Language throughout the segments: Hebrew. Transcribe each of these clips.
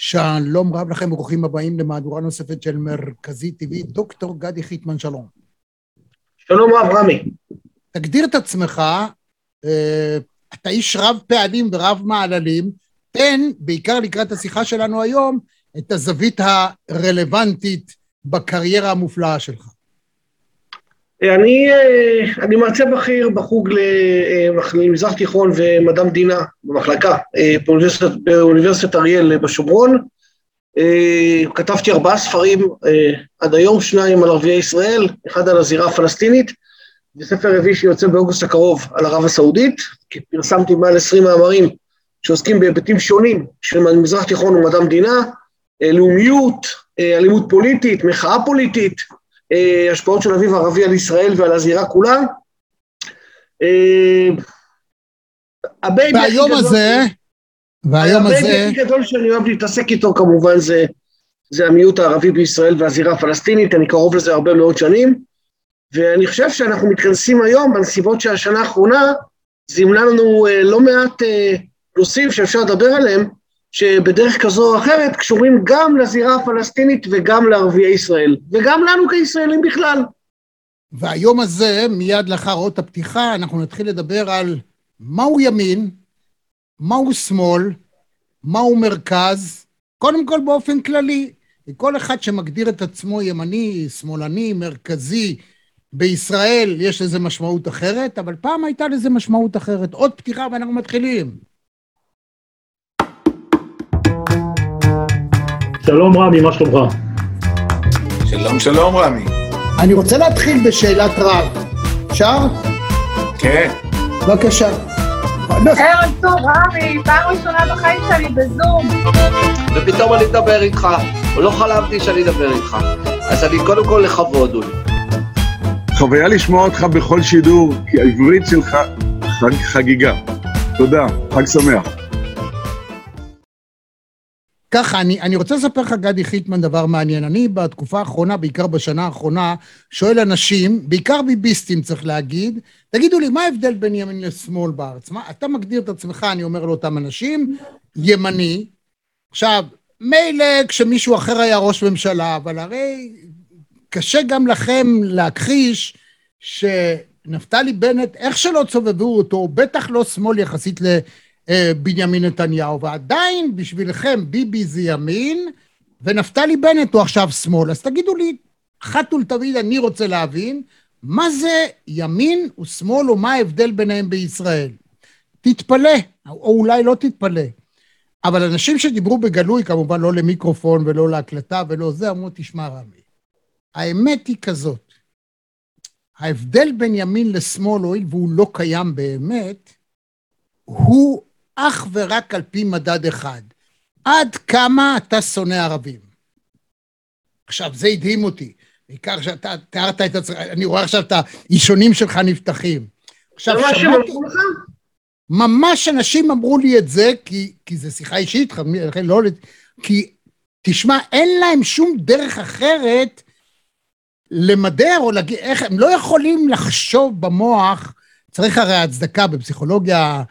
שלום רב לכם וברוכים הבאים למהדורה נוספת של מרכזי טבעי, דוקטור גדי חיטמן, שלום. שלום רב רמי. תגדיר את עצמך, אה, אתה איש רב פעלים ורב מעללים, תן, בעיקר לקראת השיחה שלנו היום, את הזווית הרלוונטית בקריירה המופלאה שלך. אני, אה, אני מרצה בכיר בחוג למזרח תיכון ומדע מדינה במחלקה אה, באוניברסיטת, באוניברסיטת אריאל בשומרון. אה, כתבתי ארבעה ספרים עד היום, שניים על ערביי ישראל, אחד על הזירה הפלסטינית, וספר רביעי שיוצא באוגוסט הקרוב על ערב הסעודית, כי פרסמתי מעל עשרים מאמרים שעוסקים בהיבטים שונים של מזרח תיכון ומדע מדינה, לאומיות, אלימות פוליטית, מחאה פוליטית, אה, השפעות של אביב ערבי על ישראל ועל הזירה כולה. אה, והיום הזה, והיום הזה... ה baby הכי גדול שאני אוהב להתעסק איתו כמובן זה, זה המיעוט הערבי בישראל והזירה הפלסטינית, אני קרוב לזה הרבה מאוד שנים, ואני חושב שאנחנו מתכנסים היום בנסיבות של השנה האחרונה, זימנה לנו אה, לא מעט נושאים שאפשר לדבר עליהם, שבדרך כזו או אחרת קשורים גם לזירה הפלסטינית וגם לערביי ישראל, וגם לנו כישראלים בכלל. והיום הזה, מיד לאחר אות הפתיחה, אנחנו נתחיל לדבר על מהו ימין, מהו שמאל, מהו מרכז, קודם כל באופן כללי. כל אחד שמגדיר את עצמו ימני, שמאלני, מרכזי, בישראל יש לזה משמעות אחרת, אבל פעם הייתה לזה משמעות אחרת. עוד פתיחה ואנחנו מתחילים. שלום רמי, מה שלומך? שלום שלום רמי. אני רוצה להתחיל בשאלת רב. אפשר? כן. בבקשה. ערב טוב, רמי, פעם ראשונה בחיים שלי בזום. ופתאום אני אדבר איתך, לא חלמתי שאני אדבר איתך. אז אני קודם כל לכבוד, אולי. חוויה לשמוע אותך בכל שידור, כי העברית שלך חגיגה. תודה, חג שמח. ככה, אני, אני רוצה לספר לך, גדי חיטמן, דבר מעניין. אני בתקופה האחרונה, בעיקר בשנה האחרונה, שואל אנשים, בעיקר ביביסטים צריך להגיד, תגידו לי, מה ההבדל בין ימין לשמאל בארץ? מה, אתה מגדיר את עצמך, אני אומר לאותם אנשים, ימני. עכשיו, מילא כשמישהו אחר היה ראש ממשלה, אבל הרי קשה גם לכם להכחיש שנפתלי בנט, איך שלא תסובבו אותו, בטח לא שמאל יחסית ל... בנימין נתניהו, ועדיין בשבילכם ביבי זה ימין, ונפתלי בנט הוא עכשיו שמאל. אז תגידו לי, אחת ולתמיד אני רוצה להבין, מה זה ימין ושמאל, ומה ההבדל ביניהם בישראל? תתפלא, או אולי לא תתפלא. אבל אנשים שדיברו בגלוי, כמובן לא למיקרופון ולא להקלטה ולא זה, אמרו, תשמע רמי, האמת היא כזאת, ההבדל בין ימין לשמאל, הואיל והוא לא קיים באמת, הוא אך ורק על פי מדד אחד. עד כמה אתה שונא ערבים? עכשיו, זה הדהים אותי. בעיקר שאתה תיארת את עצמך, אני רואה עכשיו את האישונים שלך נפתחים. עכשיו, שמעתי... ממש אנשים אמרו לי את זה, כי, כי זו שיחה אישית, לכן לא... כי, תשמע, אין להם שום דרך אחרת למדר או להגיד, איך, הם לא יכולים לחשוב במוח, צריך הרי הצדקה בפסיכולוגיה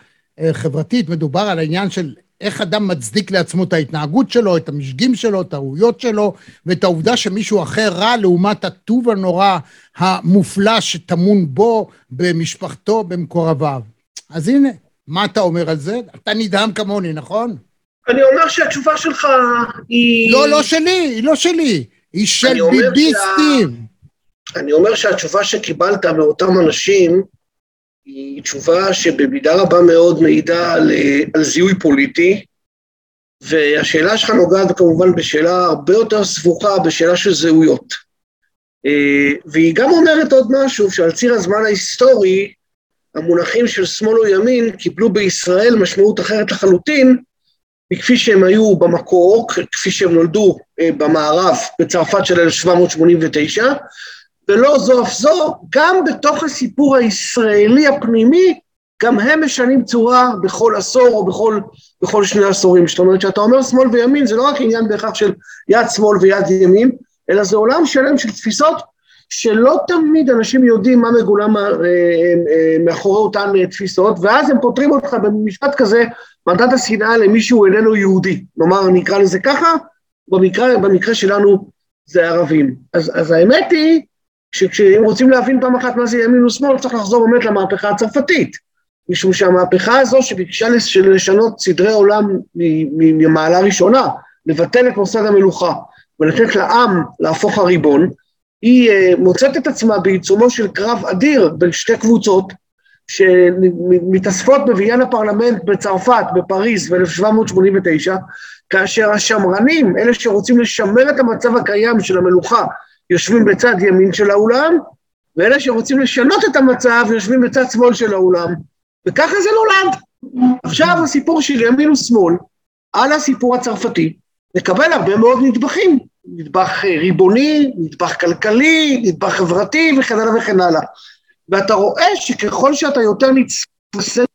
חברתית, מדובר על העניין של איך אדם מצדיק לעצמו את ההתנהגות שלו, את המשגים שלו, את הראויות שלו, ואת העובדה שמישהו אחר רע לעומת הטוב הנורא המופלא שטמון בו, במשפחתו, במקורביו. אז הנה, מה אתה אומר על זה? אתה נדהם כמוני, נכון? אני אומר שהתשובה שלך היא... לא, לא שלי, היא לא שלי, היא של ביביסטים. שה... אני אומר שהתשובה שקיבלת מאותם אנשים, היא תשובה שבמידה רבה מאוד מעידה על, על זיהוי פוליטי, והשאלה שלך נוגעת כמובן בשאלה הרבה יותר סבוכה, בשאלה של זהויות. אה, והיא גם אומרת עוד משהו, שעל ציר הזמן ההיסטורי, המונחים של שמאל או ימין קיבלו בישראל משמעות אחרת לחלוטין, מכפי שהם היו במקור, כפי שהם נולדו אה, במערב בצרפת של 1789, ולא זו אף זו, גם בתוך הסיפור הישראלי הפנימי, גם הם משנים צורה בכל עשור או בכל, בכל שני עשורים. זאת אומרת, כשאתה אומר שמאל וימין, זה לא רק עניין בהכרח של יד שמאל ויד ימין, אלא זה עולם שלם של תפיסות שלא תמיד אנשים יודעים מה מגולם אה, אה, אה, מאחורי אותן תפיסות, ואז הם פותרים אותך במשפט כזה, מדד השנאה למי שהוא איננו יהודי. נאמר, נקרא לזה ככה, במקרה, במקרה שלנו זה ערבים. אז, אז האמת היא, שכשהם רוצים להבין פעם אחת מה זה ימין ושמאל, צריך לחזור באמת למהפכה הצרפתית. משום שהמהפכה הזו שביקשה לש- לשנות סדרי עולם ממעלה ראשונה, לבטל את מוסד המלוכה ולתת לעם להפוך הריבון, היא אה, מוצאת את עצמה בעיצומו של קרב אדיר בין שתי קבוצות שמתאספות בבניין הפרלמנט בצרפת, בפריז, ב-1789, כאשר השמרנים, אלה שרוצים לשמר את המצב הקיים של המלוכה, יושבים בצד ימין של האולם, ואלה שרוצים לשנות את המצב יושבים בצד שמאל של האולם. וככה זה נולד. עכשיו הסיפור של ימין ושמאל, על הסיפור הצרפתי, מקבל הרבה מאוד נדבכים. נדבך ריבוני, נדבך כלכלי, נדבך חברתי וכן הלאה וכן הלאה. ואתה רואה שככל שאתה יותר נתפסל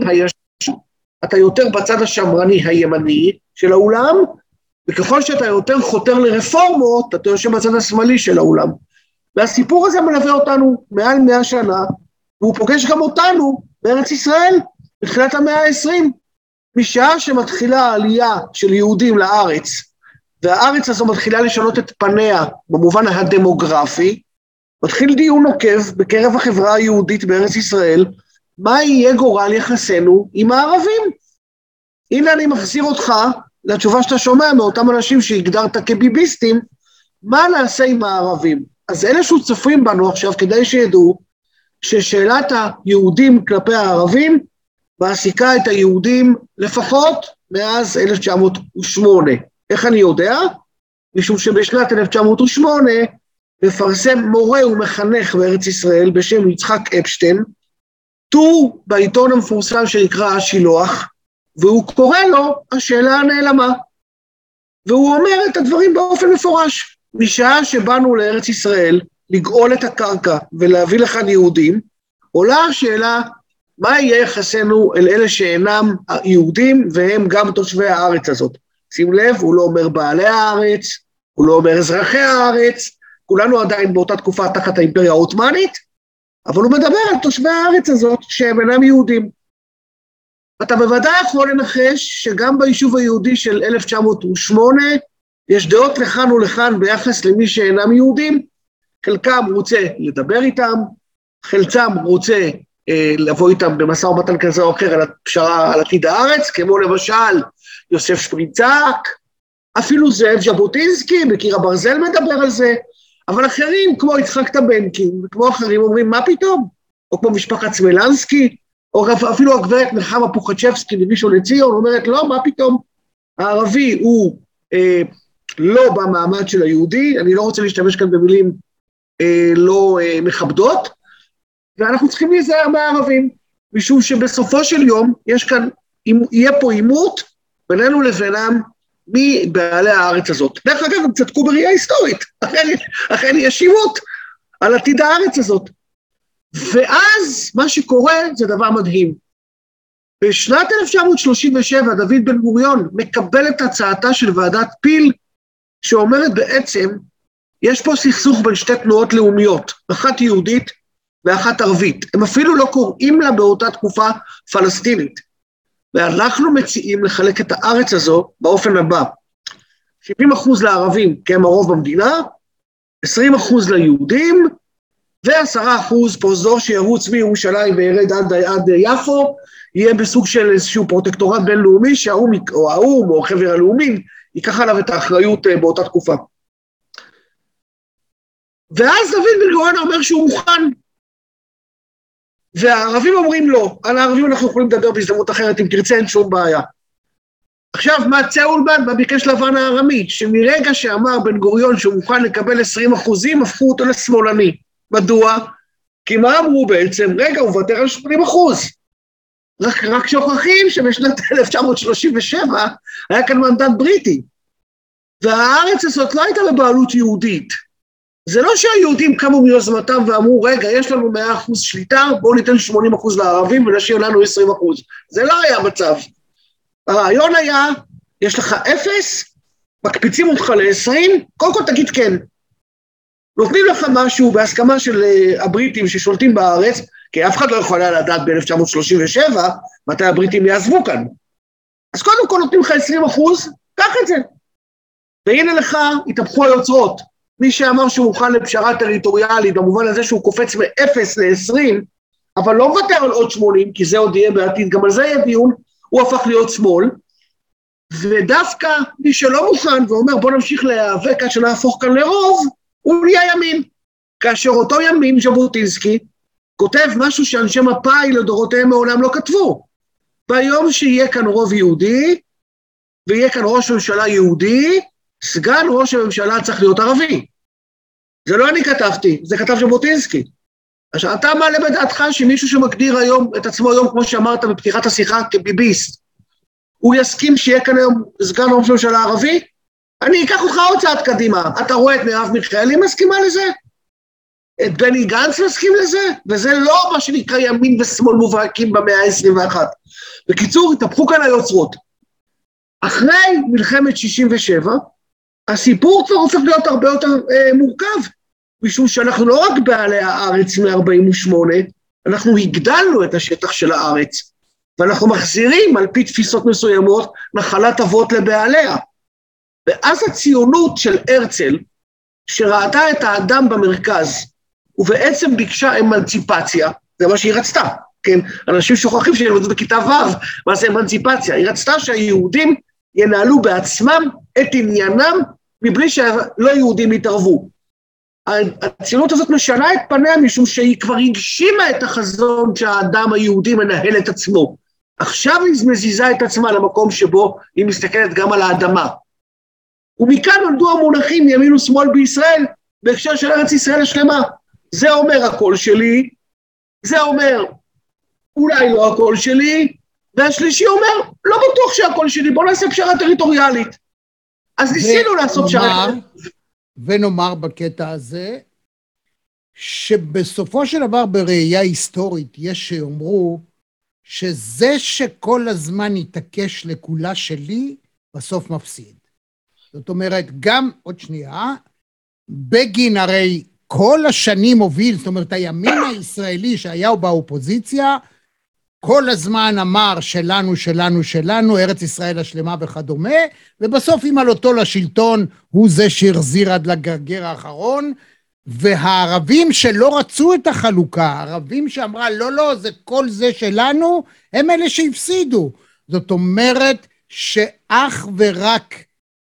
הישר, אתה יותר בצד השמרני הימני של האולם, וככל שאתה יותר חותר לרפורמות, אתה יושב בצד השמאלי של האולם. והסיפור הזה מלווה אותנו מעל מאה שנה, והוא פוגש גם אותנו בארץ ישראל בתחילת המאה ה-20. משעה שמתחילה העלייה של יהודים לארץ, והארץ הזו מתחילה לשנות את פניה במובן הדמוגרפי, מתחיל דיון נוקב בקרב החברה היהודית בארץ ישראל, מה יהיה גורל יחסינו עם הערבים. הנה אני מחזיר אותך לתשובה שאתה שומע מאותם אנשים שהגדרת כביביסטים, מה נעשה עם הערבים? אז אלה שצופים בנו עכשיו, כדאי שידעו ששאלת היהודים כלפי הערבים מעסיקה את היהודים לפחות מאז 1908. איך אני יודע? משום שבשנת 1908 מפרסם מורה ומחנך בארץ ישראל בשם יצחק אפשטיין, טור בעיתון המפורסם שנקרא השילוח, והוא קורא לו השאלה הנעלמה. והוא אומר את הדברים באופן מפורש. משעה שבאנו לארץ ישראל לגאול את הקרקע ולהביא לכאן יהודים, עולה השאלה מה יהיה יחסנו אל אלה שאינם יהודים והם גם תושבי הארץ הזאת. שים לב, הוא לא אומר בעלי הארץ, הוא לא אומר אזרחי הארץ, כולנו עדיין באותה תקופה תחת האימפריה העות'מאנית, אבל הוא מדבר על תושבי הארץ הזאת שהם אינם יהודים. אתה בוודאי יכול לנחש שגם ביישוב היהודי של 1908 יש דעות לכאן ולכאן ביחס למי שאינם יהודים, חלקם רוצה לדבר איתם, חלקם רוצה אה, לבוא איתם במשא ומתן כזה או אחר על הפשרה על עתיד הארץ, כמו למשל יוסף שפריצק, אפילו זאב ז'בוטינסקי, בקיר הברזל מדבר על זה, אבל אחרים, כמו יצחק טבנקין, וכמו אחרים אומרים, מה פתאום? או כמו משפחת סמלנסקי, או אפילו הגברת נחמה פוחצ'בסקי מראשון לציון, אומרת, לא, מה פתאום? הערבי הוא אה, לא במעמד של היהודי, אני לא רוצה להשתמש כאן במילים אה, לא אה, מכבדות, ואנחנו צריכים להיזהר מהערבים, משום שבסופו של יום יש כאן, יהיה פה עימות בינינו לבינם מבעלי הארץ הזאת. דרך אגב, הם צדקו בראייה היסטורית, אכן יש עימות על עתיד הארץ הזאת. ואז מה שקורה זה דבר מדהים. בשנת 1937 דוד בן גוריון מקבל את הצעתה של ועדת פיל, שאומרת בעצם, יש פה סכסוך בין שתי תנועות לאומיות, אחת יהודית ואחת ערבית. הם אפילו לא קוראים לה באותה תקופה פלסטינית. ואנחנו מציעים לחלק את הארץ הזו באופן הבא: 70 אחוז לערבים, כי הם הרוב במדינה, 20 אחוז ליהודים, ו-10 אחוז פרוזדור שירוץ מירושלים וירד עד, עד יפו, יהיה בסוג של איזשהו פרוטקטורט בינלאומי שהאו"ם, או האו"ם, או חבר הלאומים, ייקח עליו את האחריות באותה תקופה. ואז דוד בן גוריון אומר שהוא מוכן. והערבים אומרים לא, על הערבים אנחנו יכולים לדבר בהזדמנות אחרת, אם תרצה אין שום בעיה. עכשיו, מה צאולבן, מה ביקש לבן הארמי, שמרגע שאמר בן גוריון שהוא מוכן לקבל 20 אחוזים, הפכו אותו לשמאלני. מדוע? כי מה אמרו בעצם? רגע, הוא מוותר על 80 אחוז. רק, רק שוכחים שבשנת 1937 היה כאן מנדט בריטי, והארץ הזאת לא הייתה בבעלות יהודית. זה לא שהיהודים קמו מיוזמתם ואמרו, רגע, יש לנו 100 אחוז שליטה, בואו ניתן 80 אחוז לערבים ונשאיר לנו 20 אחוז. זה לא היה מצב. הרעיון היה, יש לך אפס, מקפיצים אותך ל-20, קודם כל תגיד כן. נותנים לך משהו בהסכמה של אה, הבריטים ששולטים בארץ, כי אף אחד לא יכול היה לדעת ב-1937 מתי הבריטים יעזבו כאן. אז קודם כל נותנים לך 20 אחוז, קח את זה. והנה לך, התהפכו היוצרות. מי שאמר שהוא מוכן לפשרה טריטוריאלית, במובן הזה שהוא קופץ מ-0 ל-20, אבל לא מוותר על עוד 80, כי זה עוד יהיה בעתיד, גם על זה יהיה דיון, הוא הפך להיות שמאל, ודווקא מי שלא מוכן ואומר בוא נמשיך להיאבק עד שנהפוך כאן לרוב, הוא נהיה ימין. כאשר אותו ימין, ז'בוטינסקי, כותב משהו שאנשי מפא"י לדורותיהם מעולם לא כתבו. ביום שיהיה כאן רוב יהודי, ויהיה כאן ראש ממשלה יהודי, סגן ראש הממשלה צריך להיות ערבי. זה לא אני כתבתי, זה כתב ז'בוטינסקי. עכשיו, אתה מעלה בדעתך שמישהו שמגדיר היום את עצמו היום, כמו שאמרת בפתיחת השיחה, כביביסט, הוא יסכים שיהיה כאן היום סגן ראש ממשלה ערבי? אני אקח אותך עוד צעד קדימה. אתה רואה את מרב מיכאלי מסכימה לזה? את בני גנץ מסכים לזה? וזה לא מה שנקרא ימין ושמאל מובהקים במאה ה-21. בקיצור, התהפכו כאן היוצרות. אחרי מלחמת 67, הסיפור כבר הופך להיות הרבה יותר אה, מורכב, משום שאנחנו לא רק בעלי הארץ מ-48, אנחנו הגדלנו את השטח של הארץ, ואנחנו מחזירים, על פי תפיסות מסוימות, נחלת אבות לבעליה. ואז הציונות של הרצל, שראתה את האדם במרכז, ובעצם ביקשה אמנציפציה, זה מה שהיא רצתה, כן? אנשים שוכחים שילמדו בכיתה ו', מה זה אמנציפציה. היא רצתה שהיהודים ינהלו בעצמם את עניינם מבלי שלא יהודים יתערבו. הציונות הזאת משנה את פניה משום שהיא כבר הגשימה את החזון שהאדם היהודי מנהל את עצמו. עכשיו היא מזיזה את עצמה למקום שבו היא מסתכלת גם על האדמה. ומכאן נולדו המונחים ימין ושמאל בישראל בהקשר של ארץ ישראל השלמה. זה אומר הקול שלי, זה אומר אולי לא הקול שלי, והשלישי אומר, לא בטוח שהקול שלי, בוא נעשה פשרה טריטוריאלית. אז ניסינו לעשות פשרה... ונאמר בקטע הזה, שבסופו של דבר בראייה היסטורית יש שיאמרו שזה שכל הזמן יתעקש לכולה שלי, בסוף מפסיד. זאת אומרת, גם, עוד שנייה, בגין הרי כל השנים הוביל, זאת אומרת, הימין הישראלי שהיה באופוזיציה, כל הזמן אמר שלנו, שלנו, שלנו, ארץ ישראל השלמה וכדומה, ובסוף עם עלותו לשלטון הוא זה שהחזיר עד לגרגר האחרון, והערבים שלא רצו את החלוקה, הערבים שאמרה לא, לא, זה כל זה שלנו, הם אלה שהפסידו. זאת אומרת שאך ורק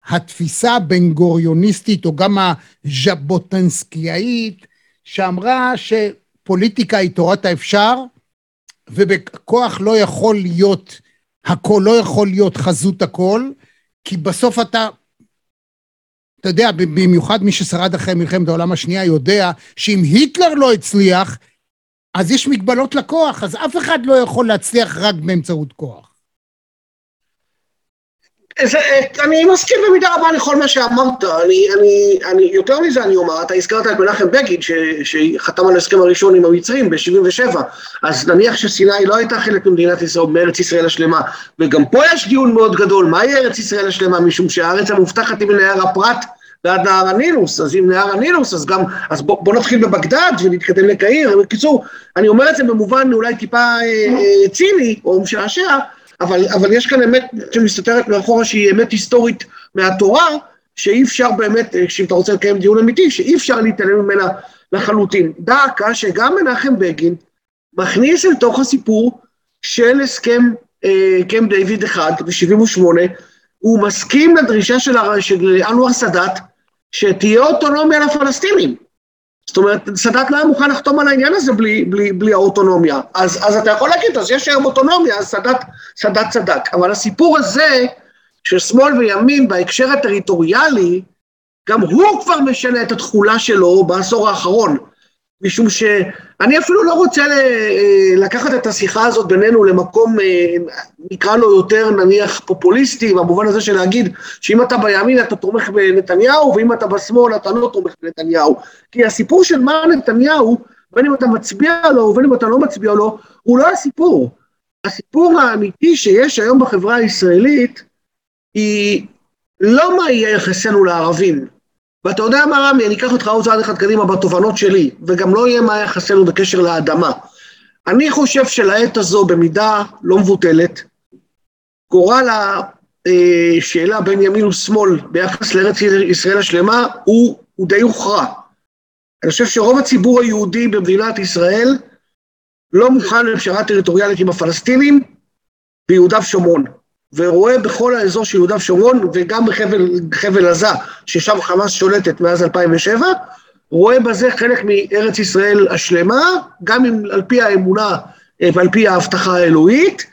התפיסה הבן גוריוניסטית, או גם הז'בוטנסקיאית, שאמרה שפוליטיקה היא תורת האפשר, ובכוח לא יכול להיות הכל, לא יכול להיות חזות הכל, כי בסוף אתה, אתה יודע, במיוחד מי ששרד אחרי מלחמת העולם השנייה יודע שאם היטלר לא הצליח, אז יש מגבלות לכוח, אז אף אחד לא יכול להצליח רק באמצעות כוח. זה, אני מסכים במידה רבה לכל מה שאמרת, אני, אני, אני, יותר מזה אני אומר, אתה הזכרת את מנחם בגין ש, שחתם על ההסכם הראשון עם המצרים ב-77, אז נניח שסיני לא הייתה חלק ממדינת ישראל, מארץ ישראל השלמה, וגם פה יש דיון מאוד גדול, מהי ארץ ישראל השלמה, משום שהארץ המובטחת היא מנהר הפרת ועד נהר הנילוס, אז אם נהר הנילוס, אז גם, אז בוא, בוא נתחיל בבגדד ונתקדם לקהיר, בקיצור, אני אומר את זה במובן אולי טיפה אה, אה, ציני או משעשע, אבל, אבל יש כאן אמת שמסתתרת מאחורה שהיא אמת היסטורית מהתורה, שאי אפשר באמת, שאם אתה רוצה לקיים דיון אמיתי, שאי אפשר להתעלם ממנה לחלוטין. דא שגם מנחם בגין מכניס אל תוך הסיפור של הסכם אה, קמפ דיוויד אחד ב-78, הוא מסכים לדרישה של, של אנואר סאדאת שתהיה אוטונומיה לפלסטינים. זאת אומרת, סאדאת לא היה מוכן לחתום על העניין הזה בלי, בלי, בלי האוטונומיה. אז, אתה יכול להגיד, אז יש היום אוטונומיה, אז סאדאת צדק. אבל הסיפור הזה, של שמאל וימין בהקשר הטריטוריאלי, גם הוא כבר משנה את התכולה שלו בעשור האחרון. משום שאני אפילו לא רוצה לקחת את השיחה הזאת בינינו למקום, אה, נקרא לו יותר נניח פופוליסטי, במובן הזה של להגיד שאם אתה בימין אתה תומך בנתניהו, ואם אתה בשמאל אתה לא תומך בנתניהו. כי הסיפור של מה נתניהו, בין אם אתה מצביע לו ובין אם אתה לא מצביע לו, הוא לא הסיפור. הסיפור האמיתי שיש היום בחברה הישראלית, היא לא מה יהיה יחסנו לערבים, ואתה יודע מה, רמי, אני אקח אותך עוד צעד אחד קדימה בתובנות שלי, וגם לא יהיה מה יחסנו בקשר לאדמה. אני חושב שלעת הזו, במידה לא מבוטלת, גורל השאלה בין ימין ושמאל ביחס לארץ ישראל השלמה הוא, הוא די הוכרע. אני חושב שרוב הציבור היהודי במדינת ישראל לא מוכן לפשרה טריטוריאלית עם הפלסטינים ביהודה ושומרון, ורואה בכל האזור של יהודה ושומרון, וגם בחבל עזה, ששם חמאס שולטת מאז 2007, רואה בזה חלק מארץ ישראל השלמה, גם אם על פי האמונה ועל פי ההבטחה האלוהית,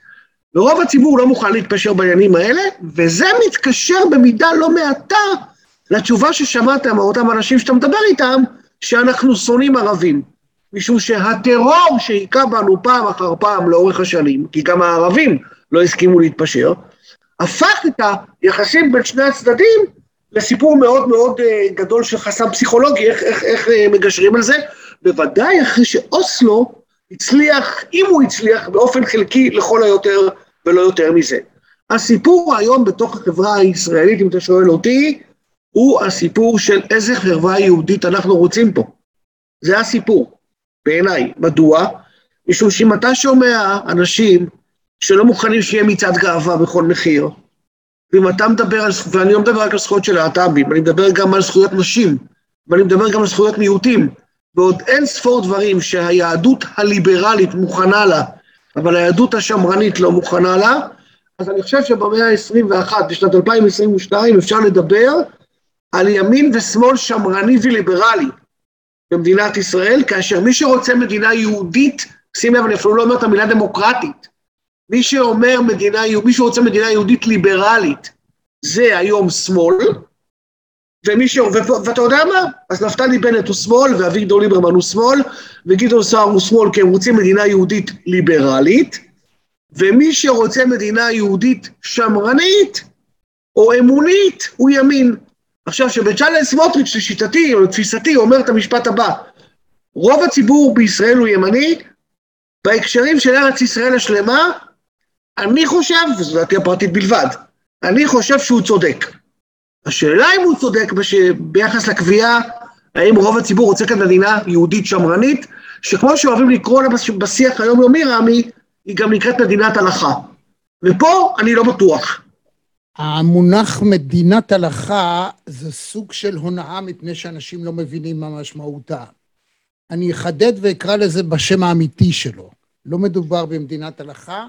ורוב הציבור לא מוכן להתפשר בעניינים האלה, וזה מתקשר במידה לא מעטה לתשובה ששמעת מאותם אנשים שאתה מדבר איתם, שאנחנו שונאים ערבים. משום שהטרור שהיכה בנו פעם אחר פעם לאורך השנים, כי גם הערבים לא הסכימו להתפשר, הפך את היחסים בין שני הצדדים לסיפור מאוד מאוד אה, גדול של חסם פסיכולוגי, איך, איך, איך אה, מגשרים על זה, בוודאי אחרי שאוסלו הצליח, אם הוא הצליח, באופן חלקי לכל היותר ולא יותר מזה. הסיפור היום בתוך החברה הישראלית, אם אתה שואל אותי, הוא הסיפור של איזה חברה יהודית אנחנו רוצים פה. זה הסיפור, בעיניי. מדוע? משום שאם אתה שומע אנשים שלא מוכנים שיהיה מצעד גאווה בכל מחיר, ואם אתה מדבר על, ואני לא מדבר רק על זכויות של להט"בים, אני מדבר גם על זכויות נשים, ואני מדבר גם על זכויות מיעוטים, ועוד אין ספור דברים שהיהדות הליברלית מוכנה לה, אבל היהדות השמרנית לא מוכנה לה, אז אני חושב שבמאה ה-21, בשנת 2022, אפשר לדבר על ימין ושמאל שמרני וליברלי במדינת ישראל, כאשר מי שרוצה מדינה יהודית, שים לב, אני אפילו לא אומר את המילה דמוקרטית, מי שאומר מדינה, מי שרוצה מדינה יהודית ליברלית, זה היום שמאל, ומי ש... ואתה יודע מה? אז נפתלי בנט הוא שמאל, ואביגדור ליברמן הוא שמאל, וגדעון סער הוא שמאל, כי הם רוצים מדינה יהודית ליברלית, ומי שרוצה מדינה יהודית שמרנית, או אמונית, הוא ימין. עכשיו, שבצ'אנל סמוטריץ' לשיטתי, או לתפיסתי, אומר את המשפט הבא, רוב הציבור בישראל הוא ימני, בהקשרים של ארץ ישראל השלמה, אני חושב, וזו דעתי הפרטית בלבד, אני חושב שהוא צודק. השאלה אם הוא צודק בש... ביחס לקביעה, האם רוב הציבור רוצה כאן מדינה יהודית שמרנית, שכמו שאוהבים לקרוא לה בשיח היומיומי, רמי, היא גם נקראת מדינת הלכה. ופה אני לא בטוח. המונח מדינת הלכה זה סוג של הונאה מפני שאנשים לא מבינים מה משמעותה. אני אחדד ואקרא לזה בשם האמיתי שלו. לא מדובר במדינת הלכה,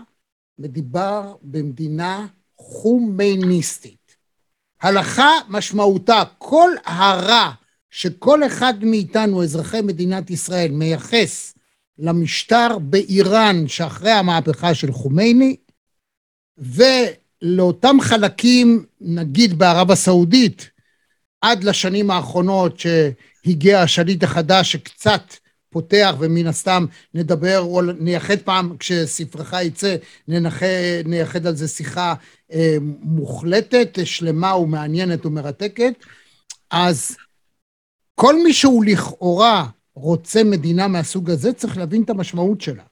מדובר במדינה חומייניסטית. הלכה משמעותה כל הרע שכל אחד מאיתנו, אזרחי מדינת ישראל, מייחס למשטר באיראן שאחרי המהפכה של חומייני, ולאותם חלקים, נגיד בערב הסעודית, עד לשנים האחרונות שהגיע השליט החדש שקצת פותח, ומן הסתם נדבר, או נייחד פעם, כשספרך יצא, נייחד על זה שיחה אה, מוחלטת, שלמה ומעניינת ומרתקת. אז כל מי שהוא לכאורה רוצה מדינה מהסוג הזה, צריך להבין את המשמעות שלה.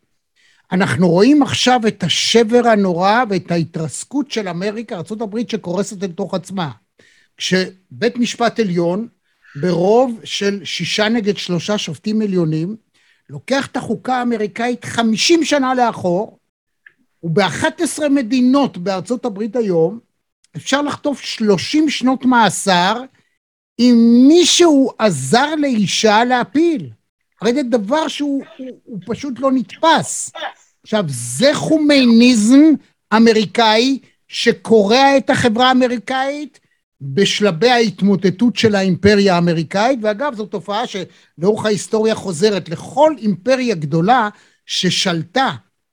אנחנו רואים עכשיו את השבר הנורא ואת ההתרסקות של אמריקה, ארה"ב שקורסת אל תוך עצמה. כשבית משפט עליון ברוב של שישה נגד שלושה שופטים עליונים, לוקח את החוקה האמריקאית חמישים שנה לאחור, וב-11 מדינות בארצות הברית היום, אפשר לחטוף שלושים שנות מאסר אם מישהו עזר לאישה להפיל. הרי זה דבר שהוא הוא, הוא פשוט לא נתפס. עכשיו, זה חומייניזם אמריקאי שקורע את החברה האמריקאית בשלבי ההתמוטטות של האימפריה האמריקאית, ואגב, זו תופעה שלאורך ההיסטוריה חוזרת. לכל אימפריה גדולה ששלטה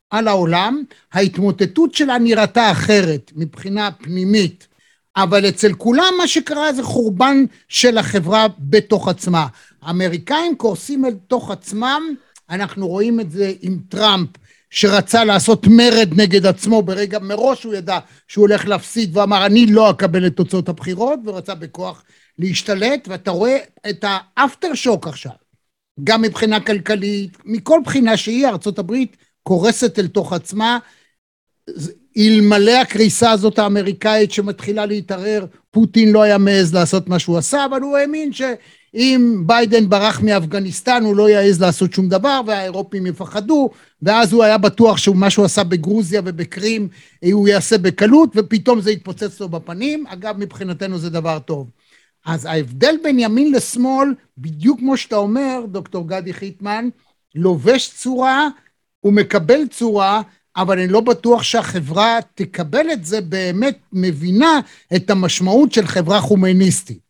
על העולם, ההתמוטטות שלה נראתה אחרת מבחינה פנימית, אבל אצל כולם מה שקרה זה חורבן של החברה בתוך עצמה. האמריקאים קורסים אל תוך עצמם, אנחנו רואים את זה עם טראמפ, שרצה לעשות מרד נגד עצמו ברגע, מראש הוא ידע שהוא הולך להפסיד ואמר אני לא אקבל את תוצאות הבחירות ורצה בכוח להשתלט ואתה רואה את האפטר שוק עכשיו, גם מבחינה כלכלית, מכל בחינה שהיא ארצות הברית קורסת אל תוך עצמה, אלמלא הקריסה הזאת האמריקאית שמתחילה להתערער, פוטין לא היה מעז לעשות מה שהוא עשה, אבל הוא האמין שאם ביידן ברח מאפגניסטן הוא לא יעז לעשות שום דבר והאירופים יפחדו, ואז הוא היה בטוח שמה שהוא עשה בגרוזיה ובקרים הוא יעשה בקלות, ופתאום זה יתפוצץ לו בפנים. אגב, מבחינתנו זה דבר טוב. אז ההבדל בין ימין לשמאל, בדיוק כמו שאתה אומר, דוקטור גדי חיטמן, לובש צורה, הוא מקבל צורה, אבל אני לא בטוח שהחברה תקבל את זה, באמת מבינה את המשמעות של חברה חומייניסטית.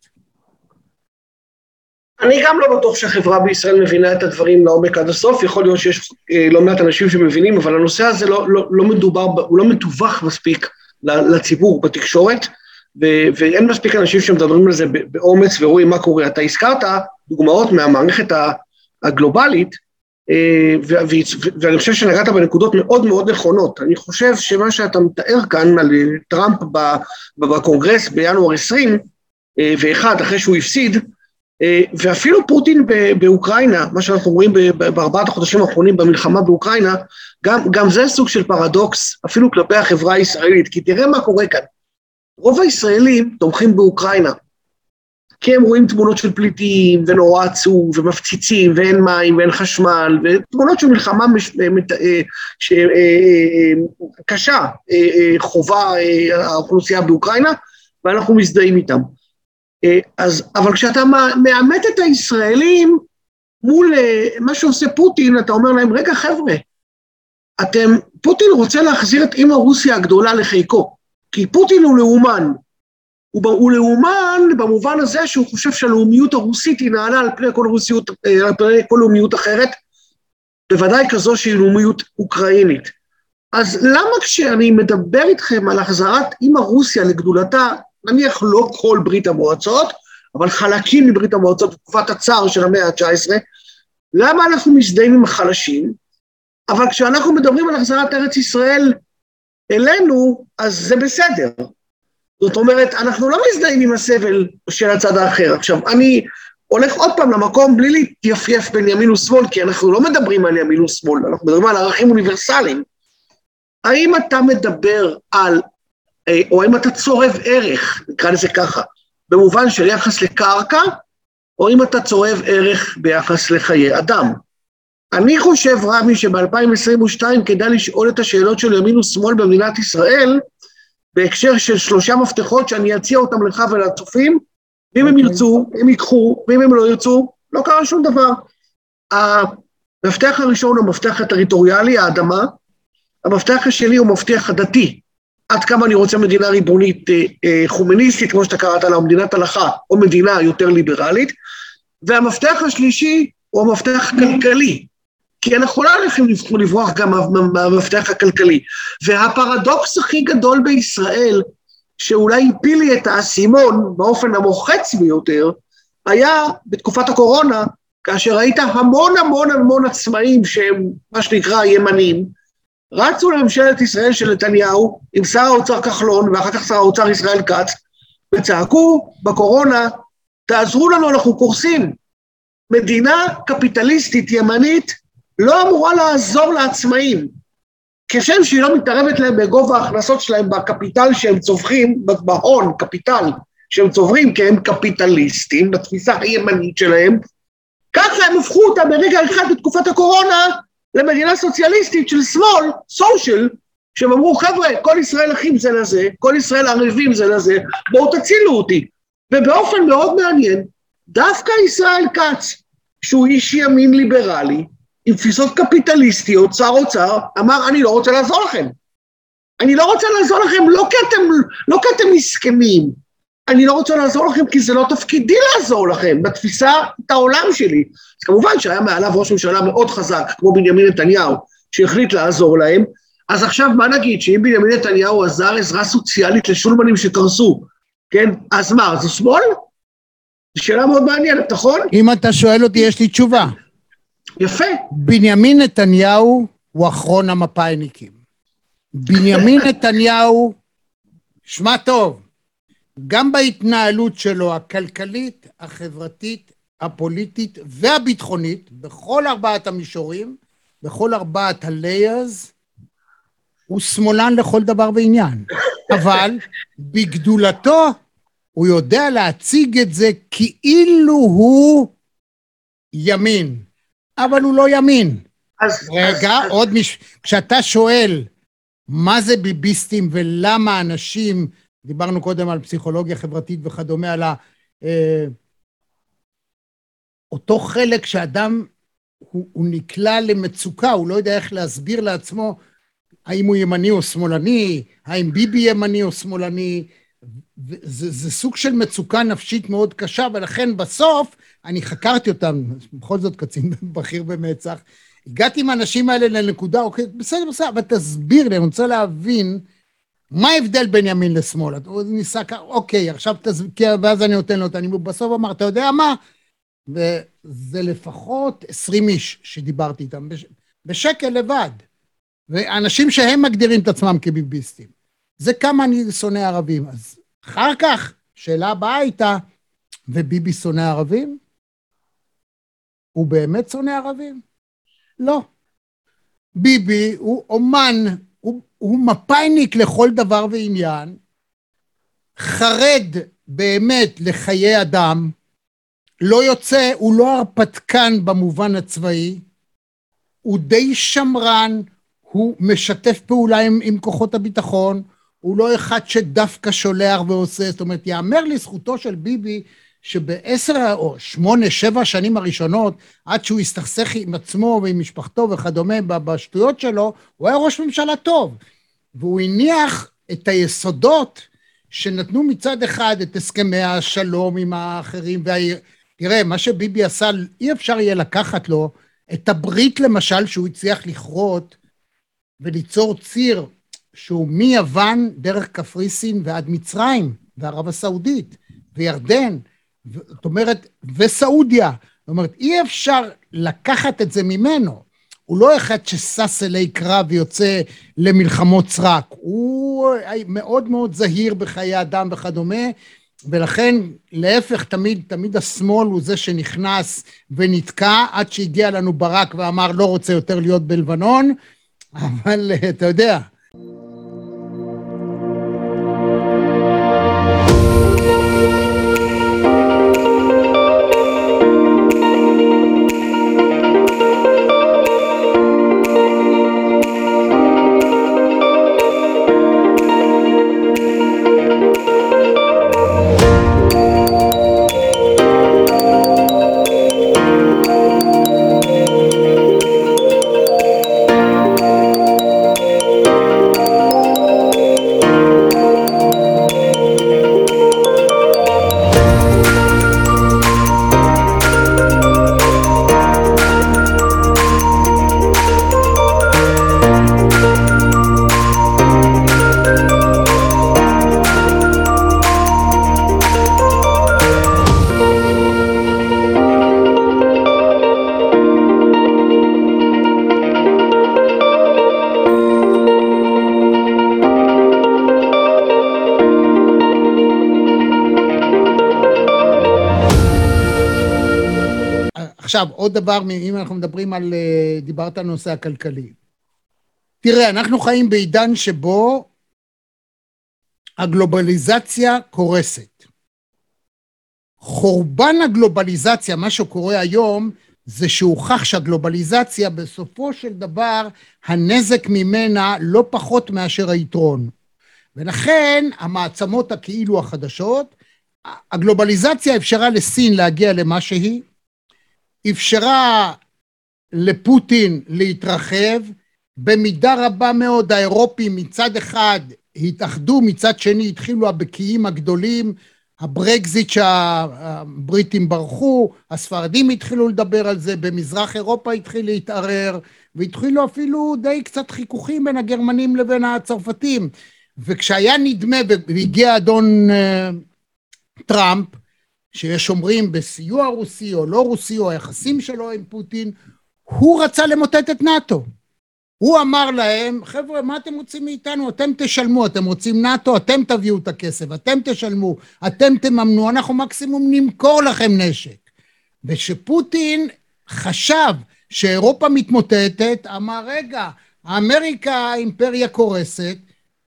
אני גם לא בטוח שהחברה בישראל מבינה את הדברים לעומק עד הסוף, יכול להיות שיש אה, לא מעט אנשים שמבינים, אבל הנושא הזה לא, לא, לא מדובר, הוא לא מתווך מספיק לציבור בתקשורת, ואין מספיק אנשים שמדברים על זה באומץ ורואים מה קורה. אתה הזכרת דוגמאות מהמערכת הגלובלית, אה, ואני חושב שנגעת בנקודות מאוד מאוד נכונות. אני חושב שמה שאתה מתאר כאן על טראמפ בקונגרס בינואר 20, אה, ואחד, אחרי שהוא הפסיד, אה, ואפילו פוטין באוקראינה, מה שאנחנו רואים בארבעת החודשים האחרונים במלחמה באוקראינה, גם, גם זה סוג של פרדוקס, אפילו כלפי החברה הישראלית, כי תראה מה קורה כאן. רוב הישראלים תומכים באוקראינה, כי הם רואים תמונות של פליטים, ונורא עצוב, ומפציצים, ואין מים, ואין חשמל, ותמונות של מלחמה מש, אה, ש, אה, אה, קשה חובה האוכלוסייה באוקראינה, ואנחנו מזדהים איתם. אז, אבל כשאתה מאמת את הישראלים מול מה שעושה פוטין, אתה אומר להם, רגע חבר'ה, אתם, פוטין רוצה להחזיר את אימא רוסיה הגדולה לחיקו, כי פוטין הוא לאומן, הוא, הוא לאומן במובן הזה שהוא חושב שהלאומיות הרוסית היא נעלה על פני כל, רוסיות, אה, על פני כל לאומיות אחרת, בוודאי כזו שהיא לאומיות אוקראינית. אז למה כשאני מדבר איתכם על החזרת אימא רוסיה לגדולתה, נניח לא כל ברית המועצות, אבל חלקים מברית המועצות בתקופת הצער של המאה ה-19, למה אנחנו מזדהים עם החלשים, אבל כשאנחנו מדברים על החזרת ארץ ישראל אלינו, אז זה בסדר. זאת אומרת, אנחנו לא מזדהים עם הסבל של הצד האחר. עכשיו, אני הולך עוד פעם למקום בלי להתייפייף בין ימין ושמאל, כי אנחנו לא מדברים על ימין ושמאל, אנחנו מדברים על ערכים אוניברסליים. האם אתה מדבר על, או האם אתה צורב ערך, נקרא לזה ככה, במובן של יחס לקרקע, או אם אתה צורב ערך ביחס לחיי אדם. אני חושב, רמי, שב-2022 כדאי לשאול את השאלות של ימין ושמאל במדינת ישראל, בהקשר של שלושה מפתחות שאני אציע אותם לך ולצופים, ואם הם אוקיי. ירצו, הם ייקחו, ואם הם לא ירצו, לא קרה שום דבר. המפתח הראשון הוא המפתח הטריטוריאלי, האדמה, המפתח השני הוא המפתח הדתי, עד כמה אני רוצה מדינה ריבונית אה, אה, חומניסטית, כמו שאתה קראת לה, או מדינת הלכה, או מדינה יותר ליברלית, והמפתח השלישי הוא המפתח הכלכלי, כי אנחנו לא הולכים לברוח גם מהמפתח הכלכלי. והפרדוקס הכי גדול בישראל, שאולי הפיל לי את האסימון באופן המוחץ ביותר, היה בתקופת הקורונה, כאשר ראית המון המון המון עצמאים שהם מה שנקרא ימנים, רצו לממשלת ישראל של נתניהו עם שר האוצר כחלון ואחר כך שר האוצר ישראל כץ, וצעקו בקורונה, תעזרו לנו, אנחנו קורסים. מדינה קפיטליסטית ימנית לא אמורה לעזור לעצמאים. כשם שהיא לא מתערבת להם בגובה ההכנסות שלהם בקפיטל שהם צווחים, בהון, קפיטל, שהם צוברים כי הם קפיטליסטים, בתפיסה הימנית שלהם, ככה הם הפכו אותה ברגע אחד בתקופת הקורונה למדינה סוציאליסטית של שמאל, סושיאל, שהם אמרו, חבר'ה, כל ישראל אחים זה לזה, כל ישראל ערבים זה לזה, בואו תצילו אותי. ובאופן מאוד מעניין, דווקא ישראל כץ, שהוא איש ימין ליברלי, עם תפיסות קפיטליסטיות, שר אוצר, אמר, אני לא רוצה לעזור לכם. אני לא רוצה לעזור לכם לא כי אתם, לא כי אתם מסכמים, אני לא רוצה לעזור לכם כי זה לא תפקידי לעזור לכם, בתפיסת העולם שלי. אז כמובן שהיה מעליו ראש ממשלה מאוד חזק, כמו בנימין נתניהו, שהחליט לעזור להם, אז עכשיו מה נגיד, שאם בנימין נתניהו עזר עזרה סוציאלית לשולמנים שקרסו, כן, אז מה, אז הוא שמאל? זו שאלה מאוד מעניינת, נכון? אם אתה שואל אותי, יש לי תשובה. יפה. בנימין נתניהו הוא אחרון המפא"יניקים. בנימין נתניהו, שמע טוב, גם בהתנהלות שלו הכלכלית, החברתית, הפוליטית והביטחונית, בכל ארבעת המישורים, בכל ארבעת ה-layers, הוא שמאלן לכל דבר ועניין. אבל בגדולתו הוא יודע להציג את זה כאילו הוא ימין, אבל הוא לא ימין. אז... רגע, אז, עוד מש... כשאתה שואל מה זה ביביסטים ולמה אנשים, דיברנו קודם על פסיכולוגיה חברתית וכדומה, על ה... אה, אותו חלק שאדם, הוא, הוא נקלע למצוקה, הוא לא יודע איך להסביר לעצמו האם הוא ימני או שמאלני, האם ביבי ימני או שמאלני, זה, זה סוג של מצוקה נפשית מאוד קשה, ולכן בסוף, אני חקרתי אותם, בכל זאת קצין בכיר במצ"ח, הגעתי עם האנשים האלה לנקודה, אוקיי, בסדר, בסדר, אבל תסביר לי, אני רוצה להבין מה ההבדל בין ימין לשמאל. הוא ניסה ככה, אוקיי, עכשיו תסביר, ואז אני נותן לו את הנימוק. בסוף אמר, אתה יודע מה? וזה לפחות 20 איש שדיברתי איתם, בש... בשקל לבד. ואנשים שהם מגדירים את עצמם כביביסטים. זה כמה אני שונא ערבים. אז אחר כך, שאלה הבאה הייתה, וביבי שונא ערבים? הוא באמת שונא ערבים? לא. ביבי הוא אומן, הוא, מפאיניק לכל דבר ועניין, חרד באמת לחיי אדם, לא יוצא, הוא לא הרפתקן במובן הצבאי, הוא די שמרן, הוא משתף פעולה עם, עם כוחות הביטחון, הוא לא אחד שדווקא שולח ועושה, זאת אומרת, יאמר לזכותו של ביבי שבעשר או שמונה, שבע שנים הראשונות, עד שהוא הסתכסך עם עצמו ועם משפחתו וכדומה בשטויות שלו, הוא היה ראש ממשלה טוב. והוא הניח את היסודות שנתנו מצד אחד את הסכמי השלום עם האחרים. וה... תראה, מה שביבי עשה, אי אפשר יהיה לקחת לו את הברית למשל שהוא הצליח לכרות וליצור ציר שהוא מיוון דרך קפריסין ועד מצרים וערב הסעודית וירדן זאת אומרת, וסעודיה. זאת אומרת, אי אפשר לקחת את זה ממנו. הוא לא אחד ששש אלי קרב ויוצא למלחמות סרק. הוא מאוד מאוד זהיר בחיי אדם וכדומה, ולכן להפך, תמיד, תמיד השמאל הוא זה שנכנס ונתקע, עד שהגיע לנו ברק ואמר לא רוצה יותר להיות בלבנון, אבל אתה יודע, עכשיו, עוד דבר, אם אנחנו מדברים על, אה, דיברת על הנושא הכלכלי. תראה, אנחנו חיים בעידן שבו הגלובליזציה קורסת. חורבן הגלובליזציה, מה שקורה היום, זה שהוכח שהגלובליזציה בסופו של דבר הנזק ממנה לא פחות מאשר היתרון. ולכן המעצמות הכאילו החדשות, הגלובליזציה אפשרה לסין להגיע למה שהיא, אפשרה לפוטין להתרחב, במידה רבה מאוד האירופים מצד אחד התאחדו, מצד שני התחילו הבקיעים הגדולים, הברקזיט שהבריטים ברחו, הספרדים התחילו לדבר על זה, במזרח אירופה התחיל להתערער, והתחילו אפילו די קצת חיכוכים בין הגרמנים לבין הצרפתים. וכשהיה נדמה, והגיע אדון uh, טראמפ, שיש אומרים בסיוע רוסי או לא רוסי או היחסים שלו עם פוטין, הוא רצה למוטט את נאט"ו. הוא אמר להם, חבר'ה, מה אתם רוצים מאיתנו? אתם תשלמו, אתם רוצים נאט"ו, אתם תביאו את הכסף, אתם תשלמו, אתם תממנו, אנחנו מקסימום נמכור לכם נשק. ושפוטין חשב שאירופה מתמוטטת, אמר, רגע, האמריקה אימפריה קורסת,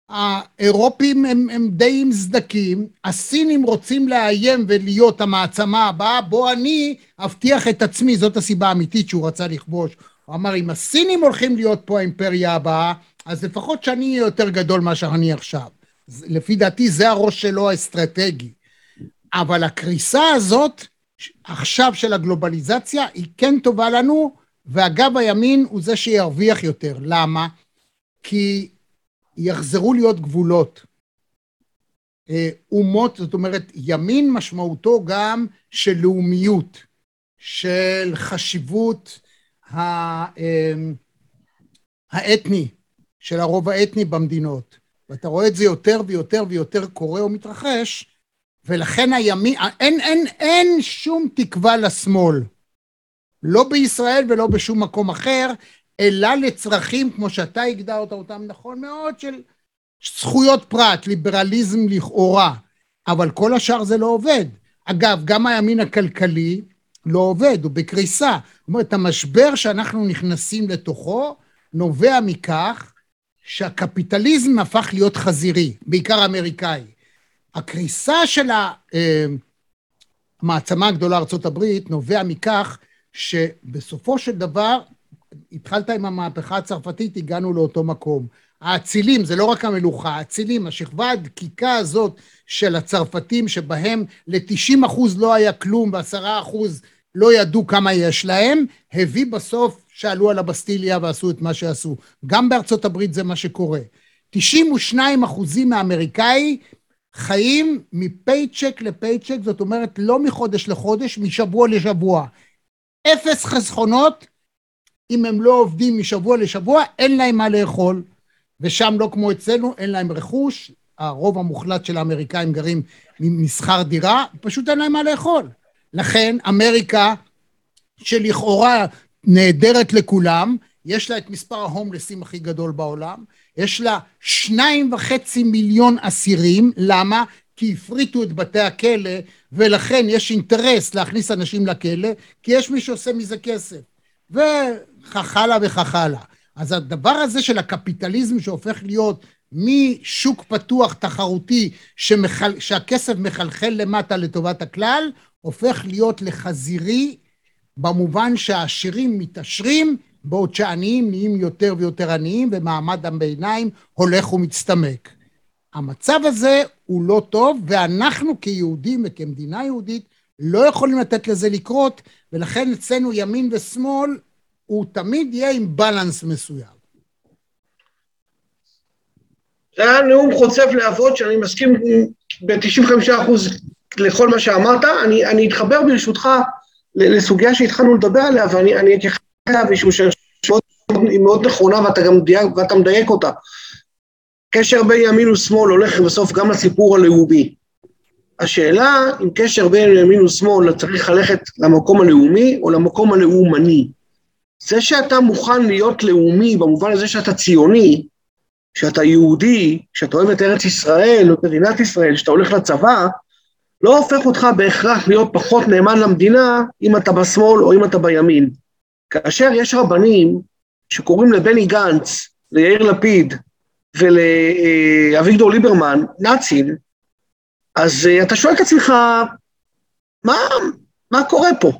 האירופים הם, הם די עם סדקים, הסינים רוצים לאיים ולהיות המעצמה הבאה, בוא אני אבטיח את עצמי, זאת הסיבה האמיתית שהוא רצה לכבוש. הוא אמר, אם הסינים הולכים להיות פה האימפריה הבאה, אז לפחות שאני אהיה יותר גדול ממה שאני עכשיו. לפי דעתי זה הראש שלו האסטרטגי. אבל הקריסה הזאת, עכשיו של הגלובליזציה, היא כן טובה לנו, ואגב הימין הוא זה שירוויח יותר. למה? כי יחזרו להיות גבולות. אה, אומות, זאת אומרת, ימין משמעותו גם של לאומיות, של חשיבות אה, האתני, של הרוב האתני במדינות. ואתה רואה את זה יותר ויותר ויותר קורה או מתרחש, ולכן הימין, אין, אין, אין שום תקווה לשמאל. לא בישראל ולא בשום מקום אחר, אלא לצרכים, כמו שאתה הגדרת אותם נכון מאוד, של זכויות פרט, ליברליזם לכאורה, אבל כל השאר זה לא עובד. אגב, גם הימין הכלכלי לא עובד, הוא בקריסה. זאת אומרת, המשבר שאנחנו נכנסים לתוכו נובע מכך שהקפיטליזם הפך להיות חזירי, בעיקר אמריקאי. הקריסה של המעצמה הגדולה ארה"ב נובע מכך שבסופו של דבר התחלת עם המהפכה הצרפתית, הגענו לאותו מקום. האצילים, זה לא רק המלוכה, האצילים, השכבה הדקיקה הזאת של הצרפתים, שבהם ל-90 אחוז לא היה כלום ו-10 אחוז לא ידעו כמה יש להם, הביא בסוף שעלו על הבסטיליה ועשו את מה שעשו. גם בארצות הברית זה מה שקורה. 92 אחוזים מהאמריקאי חיים מפייצ'ק לפייצ'ק, זאת אומרת לא מחודש לחודש, משבוע לשבוע. אפס חסכונות, אם הם לא עובדים משבוע לשבוע, אין להם מה לאכול. ושם לא כמו אצלנו, אין להם רכוש, הרוב המוחלט של האמריקאים גרים משכר דירה, פשוט אין להם מה לאכול. לכן אמריקה, שלכאורה נהדרת לכולם, יש לה את מספר ההומלסים הכי גדול בעולם, יש לה שניים וחצי מיליון אסירים, למה? כי הפריטו את בתי הכלא, ולכן יש אינטרס להכניס אנשים לכלא, כי יש מי שעושה מזה כסף. וכך הלאה וכך הלאה. אז הדבר הזה של הקפיטליזם שהופך להיות משוק פתוח תחרותי שמחל... שהכסף מחלחל למטה לטובת הכלל, הופך להיות לחזירי במובן שהעשירים מתעשרים בעוד שעניים נהיים יותר ויותר עניים ומעמד הביניים הולך ומצטמק. המצב הזה הוא לא טוב ואנחנו כיהודים וכמדינה יהודית לא יכולים לתת לזה לקרות ולכן אצלנו ימין ושמאל הוא תמיד יהיה עם בלנס מסוים. זה היה נאום חוצב להבות שאני מסכים ב-95% לכל מה שאמרת. אני, אני אתחבר ברשותך לסוגיה שהתחלנו לדבר עליה ואני אתייחס אליה משום שהיא מאוד נכונה ואתה גם דייק, ואתה מדייק אותה. קשר בין ימין ושמאל הולך בסוף גם לסיפור הלאומי. השאלה אם קשר בין ימין ושמאל צריך ללכת למקום הלאומי או למקום הלאומני. זה שאתה מוכן להיות לאומי במובן הזה שאתה ציוני, שאתה יהודי, שאתה אוהב את ארץ ישראל, או מדינת ישראל, שאתה הולך לצבא, לא הופך אותך בהכרח להיות פחות נאמן למדינה אם אתה בשמאל או אם אתה בימין. כאשר יש רבנים שקוראים לבני גנץ, ליאיר לפיד ולאביגדור ליברמן נאצים, אז אה, אתה שואל את עצמך, מה, מה קורה פה?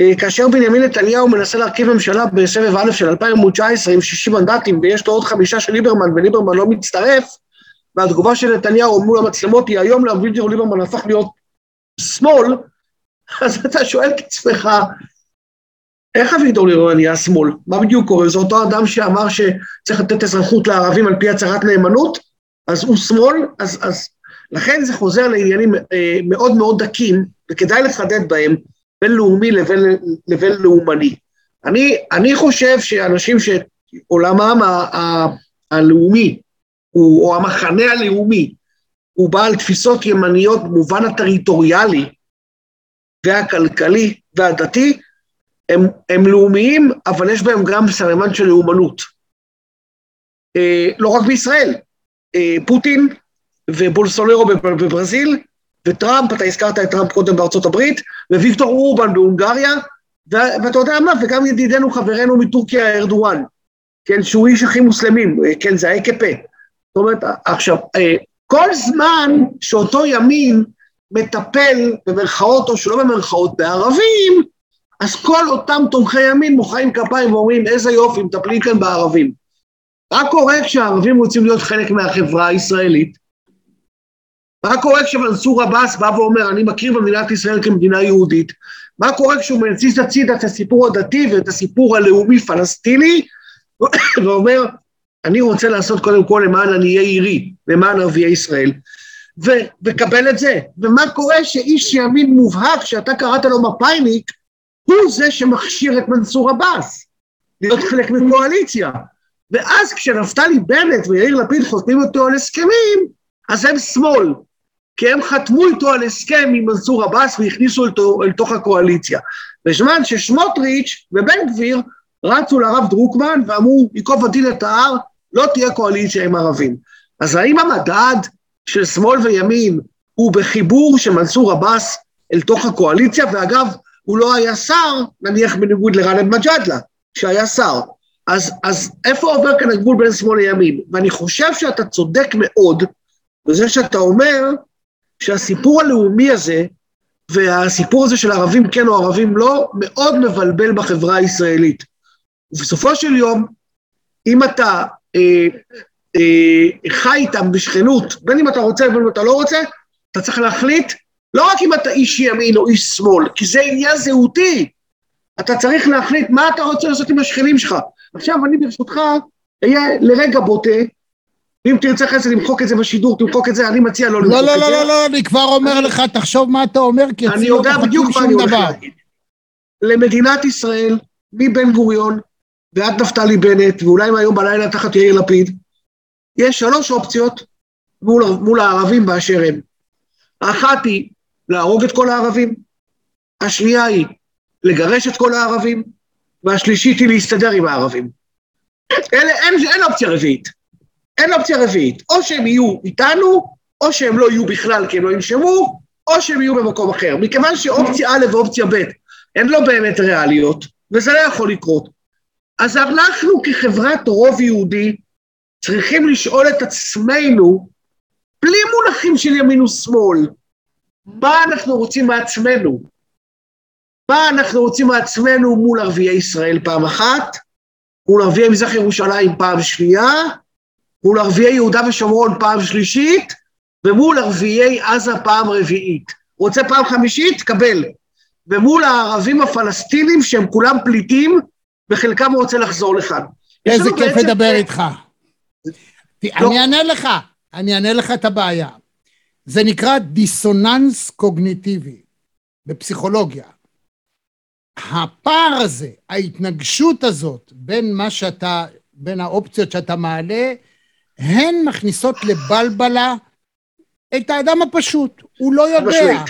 אה, כאשר בנימין נתניהו מנסה להרכיב ממשלה בסבב א' של 2019 עם 60 מנדטים ויש לו עוד חמישה של ליברמן וליברמן לא מצטרף, והתגובה של נתניהו מול המצלמות היא היום לאביגדור ליברמן הפך להיות שמאל, אז אתה שואל את עצמך, איך אביגדור ליברמן נהיה שמאל? מה בדיוק קורה? זה אותו אדם שאמר שצריך לתת אזרחות לערבים על פי הצהרת נאמנות? אז הוא שמאל? אז, אז לכן זה חוזר לעניינים אה, מאוד מאוד דקים, וכדאי לחדד בהם, בין לאומי לבין, לבין לאומני. אני, אני חושב שאנשים שעולמם ה, ה, הלאומי, הוא, או המחנה הלאומי, הוא בעל תפיסות ימניות במובן הטריטוריאלי והכלכלי והדתי, הם, הם לאומיים, אבל יש בהם גם סממן של לאומנות. אה, לא רק בישראל, אה, פוטין ובולסונרו בברזיל, וטראמפ, אתה הזכרת את טראמפ קודם בארצות הברית, וויקטור אורבן בהונגריה, ואתה יודע מה, וגם ידידנו, חברנו מטורקיה, ארדואן. כן, שהוא איש הכי מוסלמים, אה, כן, זה ה-AKP. זאת אומרת, עכשיו, אה, כל זמן שאותו ימין מטפל במרכאות או שלא במרכאות בערבים, אז כל אותם תומכי ימין מוחאים כפיים ואומרים איזה יופי, מטפלים כאן בערבים. מה קורה כשהערבים רוצים להיות חלק מהחברה הישראלית? מה קורה כשמנסור עבאס בא ואומר, אני מכיר במדינת ישראל כמדינה יהודית? מה קורה כשהוא מנציץ הצידה את הסיפור הדתי ואת הסיפור הלאומי-פלסטיני, ואומר, אני רוצה לעשות קודם כל למען עניי עירי, למען ערביי ישראל, וקבל את זה. ומה קורה שאיש ימין מובהק, שאתה קראת לו מפאיניק, הוא זה שמכשיר את מנסור עבאס, להיות חלק מקואליציה. ואז כשנפתלי בנט ויאיר לפיד חותמים אותו על הסכמים, אז הם שמאל, כי הם חתמו איתו על הסכם עם מנסור עבאס והכניסו אותו אל תוך הקואליציה. בזמן ששמוטריץ' ובן גביר רצו לרב דרוקמן ואמרו, ייקוב הדין את ההר, לא תהיה קואליציה עם ערבים. אז האם המדד של שמאל וימין הוא בחיבור של מנסור עבאס אל תוך הקואליציה, ואגב, הוא לא היה שר, נניח בניגוד לגאלב מג'אדלה, שהיה שר. אז, אז איפה עובר כאן הגבול בין שמאל לימין? ואני חושב שאתה צודק מאוד בזה שאתה אומר שהסיפור הלאומי הזה, והסיפור הזה של ערבים כן או ערבים לא, מאוד מבלבל בחברה הישראלית. ובסופו של יום, אם אתה אה, אה, חי איתם בשכנות, בין אם אתה רוצה ובין אם אתה לא רוצה, אתה צריך להחליט לא רק אם אתה איש ימין או איש שמאל, כי זה עניין זהותי. אתה צריך להחליט מה אתה רוצה לעשות עם השכנים שלך. עכשיו אני ברשותך אהיה לרגע בוטה, ואם תרצה אחרי זה למחוק את זה בשידור, תמחוק את זה, אני מציע לא למחוק לא, את לא, זה. לא, לא, לא, אני כבר אומר לך, תחשוב מה אתה אומר, כי אני אצלי לא אני שום דבר. למדינת ישראל, מבן גוריון ועד נפתלי בנט, ואולי מהיום בלילה תחת יאיר לפיד, יש שלוש אופציות מול, מול הערבים באשר הם. האחת היא להרוג את כל הערבים, השנייה היא לגרש את כל הערבים, והשלישית היא להסתדר עם הערבים. אלה, אין, אין אופציה רביעית. אין אופציה רביעית. או שהם יהיו איתנו, או שהם לא יהיו בכלל כי הם לא ינשמו, או שהם יהיו במקום אחר. מכיוון שאופציה א' ואופציה ב' הן לא באמת ריאליות, וזה לא יכול לקרות. אז אנחנו כחברת רוב יהודי צריכים לשאול את עצמנו, בלי מונחים של ימין ושמאל, מה אנחנו רוצים מעצמנו? מה אנחנו רוצים מעצמנו מול ערביי ישראל פעם אחת, מול ערביי מזרח ירושלים פעם שנייה, מול ערביי יהודה ושומרון פעם שלישית, ומול ערביי עזה פעם רביעית. רוצה פעם חמישית? קבל. ומול הערבים הפלסטינים שהם כולם פליטים, וחלקם רוצה לחזור לכאן. איזה כיף לדבר איתך. לא. אני אענה לך, אני אענה לך את הבעיה. זה נקרא דיסוננס קוגניטיבי בפסיכולוגיה. הפער הזה, ההתנגשות הזאת בין מה שאתה, בין האופציות שאתה מעלה, הן מכניסות לבלבלה את האדם הפשוט. הוא לא יודע.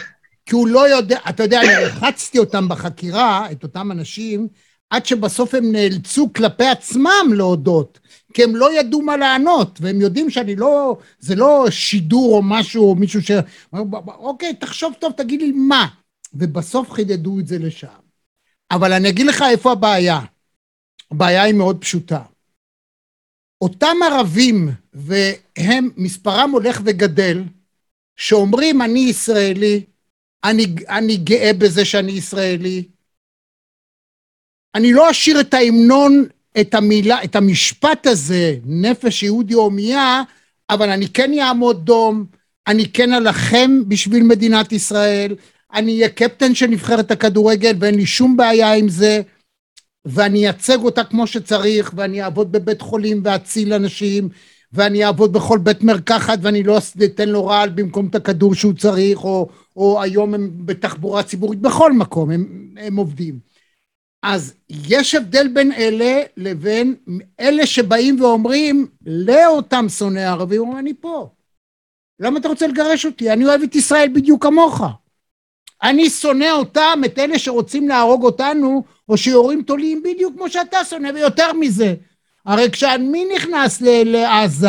כי הוא לא יודע, אתה יודע, אני לחצתי אותם בחקירה, את אותם אנשים, עד שבסוף הם נאלצו כלפי עצמם להודות, כי הם לא ידעו מה לענות, והם יודעים שאני לא, זה לא שידור או משהו, או מישהו ש... אוקיי, תחשוב טוב, תגיד לי מה. ובסוף חידדו את זה לשם. אבל אני אגיד לך איפה הבעיה. הבעיה היא מאוד פשוטה. אותם ערבים, והם, מספרם הולך וגדל, שאומרים אני ישראלי, אני, אני גאה בזה שאני ישראלי, אני לא אשאיר את ההמנון, את המילה, את המשפט הזה, נפש יהודי הומייה, אבל אני כן אעמוד דום, אני כן אלחם בשביל מדינת ישראל, אני אהיה קפטן של נבחרת הכדורגל ואין לי שום בעיה עם זה, ואני אייצג אותה כמו שצריך, ואני אעבוד בבית חולים ואציל אנשים, ואני אעבוד בכל בית מרקחת ואני לא אתן לו רעל במקום את הכדור שהוא צריך, או, או היום הם בתחבורה ציבורית, בכל מקום הם, הם עובדים. אז יש הבדל בין אלה לבין אלה שבאים ואומרים לאותם שונאי ערבים, אומרים אני פה. למה אתה רוצה לגרש אותי? אני אוהב את ישראל בדיוק כמוך. אני שונא אותם, את אלה שרוצים להרוג אותנו, או שיורים תולים בדיוק כמו שאתה שונא, ויותר מזה. הרי כשמי נכנס לעזה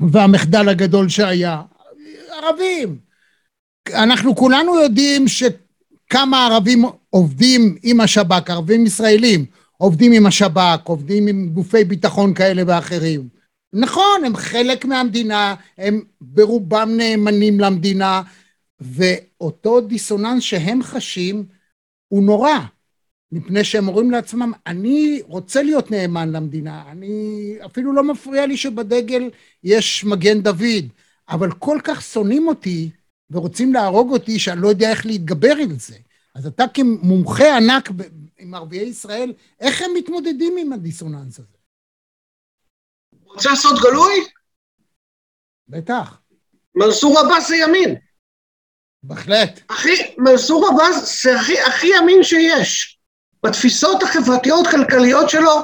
והמחדל הגדול שהיה? ערבים. אנחנו כולנו יודעים שכמה ערבים עובדים עם השב"כ, ערבים ישראלים, עובדים עם השב"כ, עובדים עם גופי ביטחון כאלה ואחרים. נכון, הם חלק מהמדינה, הם ברובם נאמנים למדינה, ואותו דיסוננס שהם חשים הוא נורא, מפני שהם אומרים לעצמם, אני רוצה להיות נאמן למדינה, אני אפילו לא מפריע לי שבדגל יש מגן דוד, אבל כל כך שונאים אותי ורוצים להרוג אותי שאני לא יודע איך להתגבר עם זה. אז אתה כמומחה ענק עם ערביי ישראל, איך הם מתמודדים עם הדיסוננס הזה? רוצה לעשות גלוי? בטח. מנסור עבאס זה ימין. בהחלט. הכי, מנסור עבאס זה הכי, הכי ימין שיש. בתפיסות החברתיות-כלכליות שלו,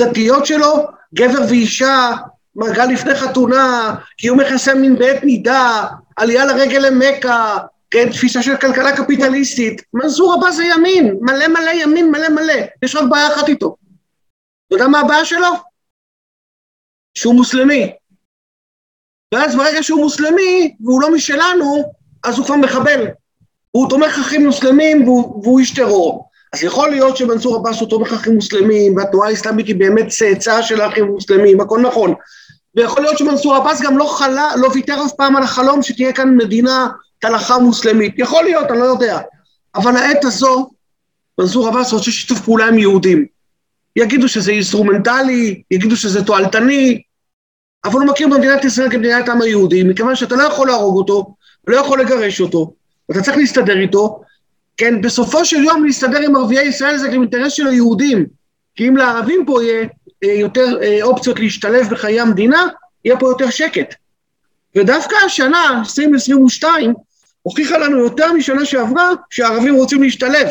דתיות שלו, גבר ואישה, מעגל לפני חתונה, קיום יחסי מין בעת נידה, עלייה לרגל למכה, כן, תפיסה של כלכלה קפיטליסטית. מנסור עבאס זה ימין, מלא מלא ימין, מלא מלא. יש רק בעיה אחת איתו. אתה יודע מה הבעיה שלו? שהוא מוסלמי. ואז ברגע שהוא מוסלמי, והוא לא משלנו, אז הוא כבר מחבל. הוא תומך אחים מוסלמים והוא, והוא איש טרור. אז יכול להיות שמנסור עבאס הוא תומך אחים מוסלמים, והתנועה האסלאמית היא באמת צאצא של האחים המוסלמים, הכל נכון. ויכול להיות שמנסור עבאס גם לא חלה, לא ויתר אף פעם על החלום שתהיה כאן מדינת הלכה מוסלמית. יכול להיות, אני לא יודע. אבל לעת הזו, מנסור עבאס רוצה שיתוף פעולה עם יהודים. יגידו שזה אינסטרומנטלי, יגידו שזה תועלתני, אבל הוא מכיר במדינת ישראל כמדינת העם היהודי, מכיוון שאתה לא יכול להרוג אותו, לא יכול לגרש אותו, ואתה צריך להסתדר איתו, כן, בסופו של יום להסתדר עם ערביי ישראל זה גם אינטרס של היהודים, כי אם לערבים פה יהיה אה, יותר אה, אופציות להשתלב בחיי המדינה, יהיה פה יותר שקט. ודווקא השנה, 2022, הוכיחה לנו יותר משנה שעברה שהערבים רוצים להשתלב.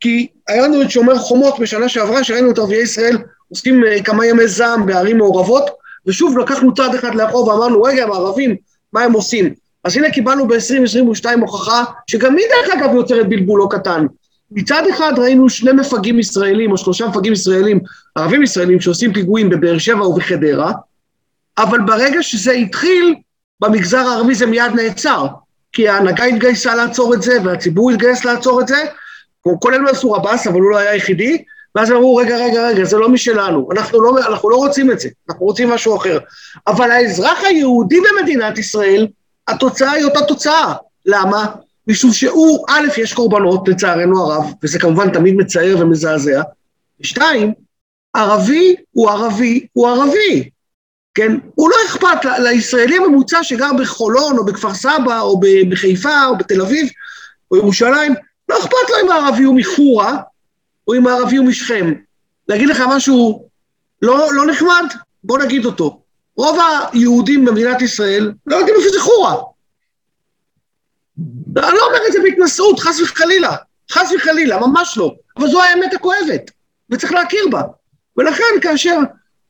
כי היה לנו את שומר חומות בשנה שעברה, שראינו את ערביי ישראל עושים אה, כמה ימי זעם בערים מעורבות, ושוב לקחנו צעד אחד לאחור ואמרנו, רגע, הם ערבים, מה הם עושים? אז הנה קיבלנו ב-2022 הוכחה, שגם היא דרך אגב יוצרת בלבול לא קטן. מצד אחד ראינו שני מפגעים ישראלים, או שלושה מפגעים ישראלים, ערבים ישראלים, שעושים פיגועים בבאר שבע ובחדרה, אבל ברגע שזה התחיל, במגזר הערבי זה מיד נעצר, כי ההנהגה התגייסה לעצור את זה, והציבור התגייס לעצור את זה, כולל מנסור עבאס, אבל הוא לא היה היחידי, ואז אמרו, רגע, רגע, רגע, זה לא משלנו, אנחנו לא, אנחנו לא רוצים את זה, אנחנו רוצים משהו אחר. אבל האזרח היהודי במדינת ישראל, התוצאה היא אותה תוצאה. למה? משום שהוא, א', יש קורבנות, לצערנו הרב, וזה כמובן תמיד מצער ומזעזע, ושתיים, ערבי הוא ערבי הוא ערבי, כן? הוא לא אכפת לישראלי הממוצע שגר בחולון, או בכפר סבא, או בחיפה, או בתל אביב, או ירושלים, לא אכפת לו אם הערבי הוא מחורה, או אם הערבי הוא משכם. להגיד לך משהו לא, לא נחמד? בוא נגיד אותו. רוב היהודים במדינת ישראל לא יודעים איפה זה חורה. אני לא אומר את זה בהתנשאות, חס וחלילה. חס וחלילה, ממש לא. אבל זו האמת הכואבת, וצריך להכיר בה. ולכן כאשר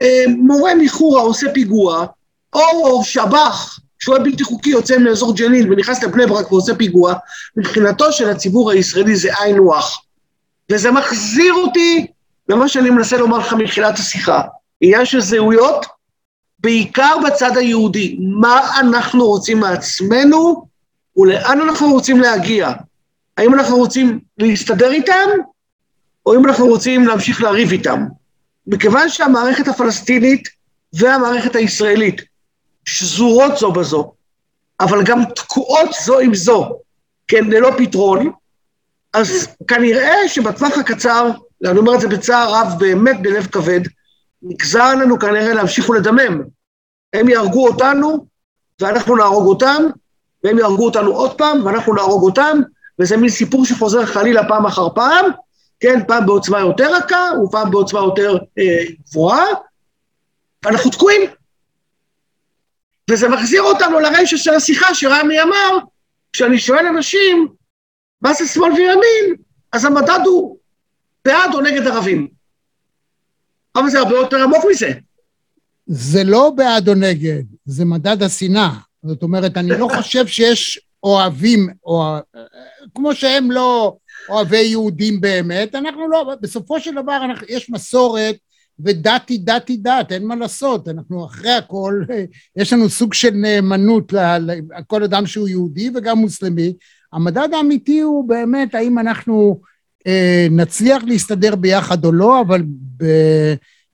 אה, מורה מחורה עושה פיגוע, או שב"ח, שוהה בלתי חוקי יוצא מאזור ג'נין ונכנס לבני ברק ועושה פיגוע, מבחינתו של הציבור הישראלי זה היינו הך. וזה מחזיר אותי למה שאני מנסה לומר לך מתחילת השיחה. עניין של זהויות, בעיקר בצד היהודי. מה אנחנו רוצים מעצמנו ולאן אנחנו רוצים להגיע? האם אנחנו רוצים להסתדר איתם, או אם אנחנו רוצים להמשיך לריב איתם? מכיוון שהמערכת הפלסטינית והמערכת הישראלית שזורות זו בזו, אבל גם תקועות זו עם זו, כן, ללא פתרון, אז כנראה שבטווח הקצר, אני אומר את זה בצער רב, באמת בלב כבד, נגזר לנו כנראה להמשיך ולדמם. הם יהרגו אותנו, ואנחנו נהרוג אותם, והם יהרגו אותנו עוד פעם, ואנחנו נהרוג אותם, וזה מין סיפור שחוזר חלילה פעם אחר פעם, כן, פעם בעוצמה יותר רכה, ופעם בעוצמה יותר אה, גבוהה, ואנחנו תקועים. וזה מחזיר אותנו לרשת של השיחה שרמי אמר, כשאני שואל אנשים, מה זה שמאל וימין? אז המדד הוא בעד או נגד ערבים. אבל זה הרבה יותר עמוק מזה. זה לא בעד או נגד, זה מדד השנאה. זאת אומרת, אני לא חושב שיש אוהבים, או, כמו שהם לא אוהבי יהודים באמת, אנחנו לא, בסופו של דבר אנחנו, יש מסורת ודת היא דת היא דת, אין מה לעשות, אנחנו אחרי הכל, יש לנו סוג של נאמנות לכל אדם שהוא יהודי וגם מוסלמי, המדד האמיתי הוא באמת האם אנחנו אה, נצליח להסתדר ביחד או לא, אבל ב,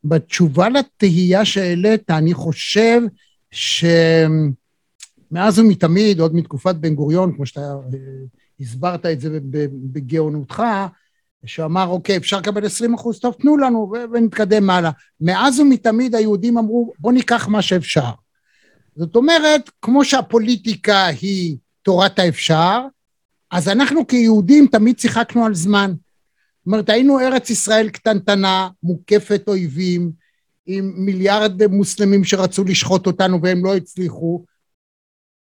בתשובה לתהייה שהעלית, אני חושב שמאז ומתמיד, עוד מתקופת בן גוריון, כמו שאתה אה, הסברת את זה בגאונותך, שאמר, אוקיי, אפשר לקבל 20 אחוז, טוב, תנו לנו ונתקדם הלאה. מאז ומתמיד היהודים אמרו, בוא ניקח מה שאפשר. זאת אומרת, כמו שהפוליטיקה היא תורת האפשר, אז אנחנו כיהודים תמיד שיחקנו על זמן. זאת אומרת, היינו ארץ ישראל קטנטנה, מוקפת אויבים, עם מיליארד מוסלמים שרצו לשחוט אותנו והם לא הצליחו.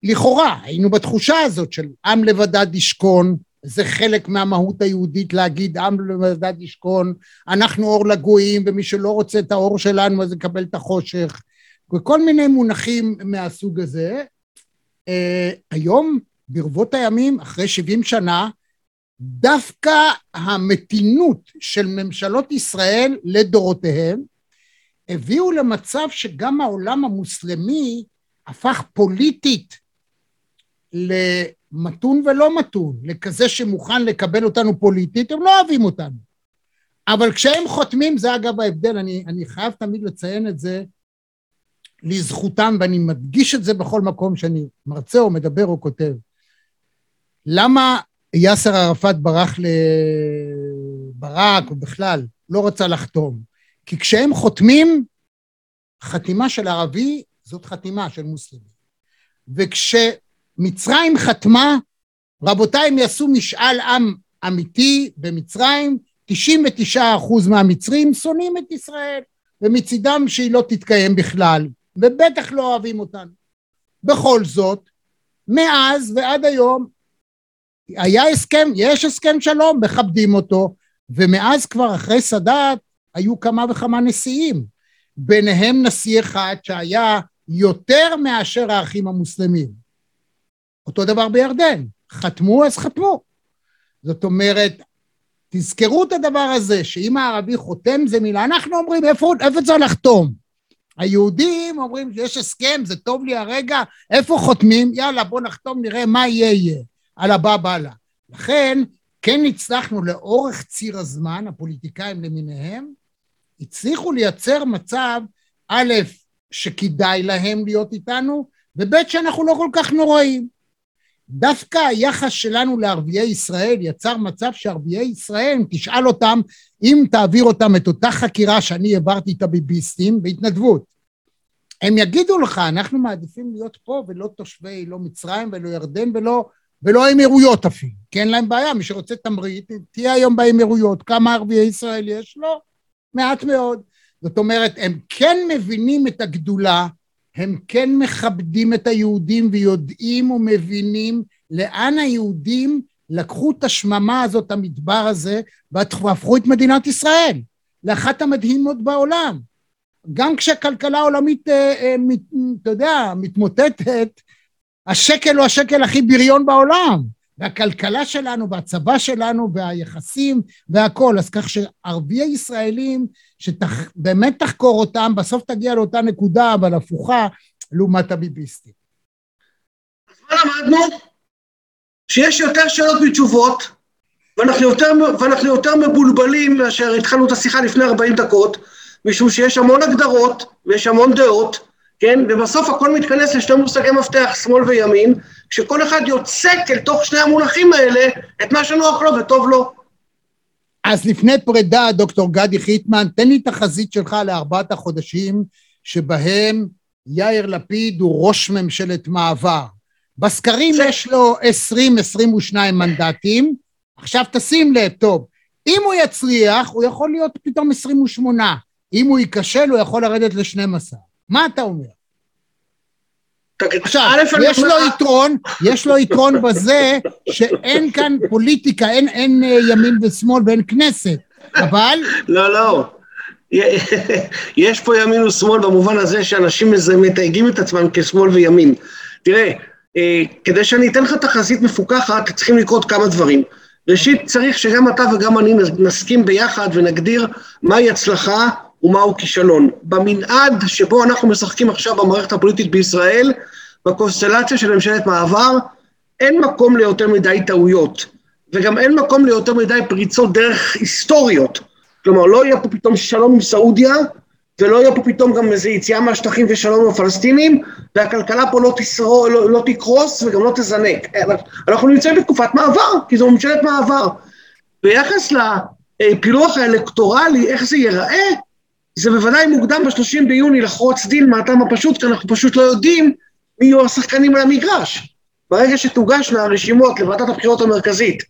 לכאורה, היינו בתחושה הזאת של עם לבדד ישכון, זה חלק מהמהות היהודית להגיד עם לבדד ישכון, אנחנו אור לגויים ומי שלא רוצה את האור שלנו אז יקבל את החושך וכל מיני מונחים מהסוג הזה. Uh, היום ברבות הימים אחרי 70 שנה דווקא המתינות של ממשלות ישראל לדורותיהם הביאו למצב שגם העולם המוסלמי הפך פוליטית למתון ולא מתון, לכזה שמוכן לקבל אותנו פוליטית, הם לא אוהבים אותנו. אבל כשהם חותמים, זה אגב ההבדל, אני, אני חייב תמיד לציין את זה לזכותם, ואני מדגיש את זה בכל מקום שאני מרצה או מדבר או כותב. למה יאסר ערפאת ברח לברק, או בכלל, לא רצה לחתום? כי כשהם חותמים, חתימה של ערבי זאת חתימה של מוסלמי. וכשמצרים חתמה, רבותיי, הם יעשו משאל עם אמיתי במצרים, 99% מהמצרים שונאים את ישראל, ומצידם שהיא לא תתקיים בכלל, ובטח לא אוהבים אותנו. בכל זאת, מאז ועד היום היה הסכם, יש הסכם שלום, מכבדים אותו, ומאז כבר אחרי סאדאת היו כמה וכמה נשיאים, ביניהם נשיא אחד שהיה יותר מאשר האחים המוסלמים. אותו דבר בירדן, חתמו אז חתמו. זאת אומרת, תזכרו את הדבר הזה, שאם הערבי חותם זה מילה, אנחנו אומרים איפה, איפה צריך לחתום? היהודים אומרים שיש הסכם, זה טוב לי הרגע, איפה חותמים? יאללה בוא נחתום נראה מה יהיה יהיה. על הבא באללה. לכן, כן הצלחנו לאורך ציר הזמן, הפוליטיקאים למיניהם, הצליחו לייצר מצב, א', שכדאי להם להיות איתנו, וב', שאנחנו לא כל כך נוראים. דווקא היחס שלנו לערביי ישראל יצר מצב שערביי ישראל, אם תשאל אותם, אם תעביר אותם את אותה חקירה שאני העברתי את הביביסטים בהתנדבות, הם יגידו לך, אנחנו מעדיפים להיות פה ולא תושבי לא מצרים ולא ירדן ולא ולא האמירויות אפילו, כי אין להם בעיה, מי שרוצה תמריץ, תהיה היום באמירויות, כמה ערביי ישראל יש? לא, מעט מאוד. זאת אומרת, הם כן מבינים את הגדולה, הם כן מכבדים את היהודים ויודעים ומבינים לאן היהודים לקחו את השממה הזאת, המדבר הזה, והפכו את מדינת ישראל לאחת המדהימות בעולם. גם כשהכלכלה העולמית, אה, אה, אתה יודע, מתמוטטת, השקל הוא השקל הכי בריון בעולם, והכלכלה שלנו והצבא שלנו והיחסים והכל, אז כך שערביי ישראלים שבאמת שתח, תחקור אותם, בסוף תגיע לאותה נקודה, אבל הפוכה, לעומת הביביסטים. אז מה למדנו? שיש יותר שאלות מתשובות, ואנחנו יותר, ואנחנו יותר מבולבלים מאשר התחלנו את השיחה לפני 40 דקות, משום שיש המון הגדרות ויש המון דעות, כן? ובסוף הכל מתכנס לשני מושגי מפתח, שמאל וימין, כשכל אחד יוצק אל תוך שני המונחים האלה את מה שנוח לו וטוב לו. אז לפני פרידה, דוקטור גדי חיטמן, תן לי תחזית שלך לארבעת החודשים שבהם יאיר לפיד הוא ראש ממשלת מעבר. בסקרים ש... יש לו 20-22 מנדטים, עכשיו תשים לב, טוב, אם הוא יצליח, הוא יכול להיות פתאום 28, אם הוא ייכשל, הוא יכול לרדת ל-12. מה אתה אומר? עכשיו, יש לו יתרון, יש לו יתרון בזה שאין כאן פוליטיקה, אין, אין אה, ימין ושמאל ואין כנסת, אבל... לא, לא. יש פה ימין ושמאל במובן הזה שאנשים מתייגים את עצמם כשמאל וימין. תראה, אה, כדי שאני אתן לך תחזית מפוקחת, צריכים לקרות כמה דברים. ראשית, צריך שגם אתה וגם אני נסכים ביחד ונגדיר מהי הצלחה ומהו כישלון. במנעד שבו אנחנו משחקים עכשיו במערכת הפוליטית בישראל, בקונסטלציה של ממשלת מעבר, אין מקום ליותר מדי טעויות. וגם אין מקום ליותר מדי פריצות דרך היסטוריות. כלומר, לא יהיה פה פתאום שלום עם סעודיה, ולא יהיה פה פתאום גם איזו יציאה מהשטחים ושלום עם הפלסטינים, והכלכלה פה לא, תשרו, לא, לא תקרוס וגם לא תזנק. אנחנו נמצאים בתקופת מעבר, כי זו ממשלת מעבר. ביחס לפילוח האלקטורלי, איך זה ייראה, זה בוודאי מוקדם ב-30 ביוני לחרוץ דין מהטעם הפשוט, כי אנחנו פשוט לא יודעים מי יהיו השחקנים על המגרש. ברגע שתוגשנה הרשימות לוועדת הבחירות המרכזית,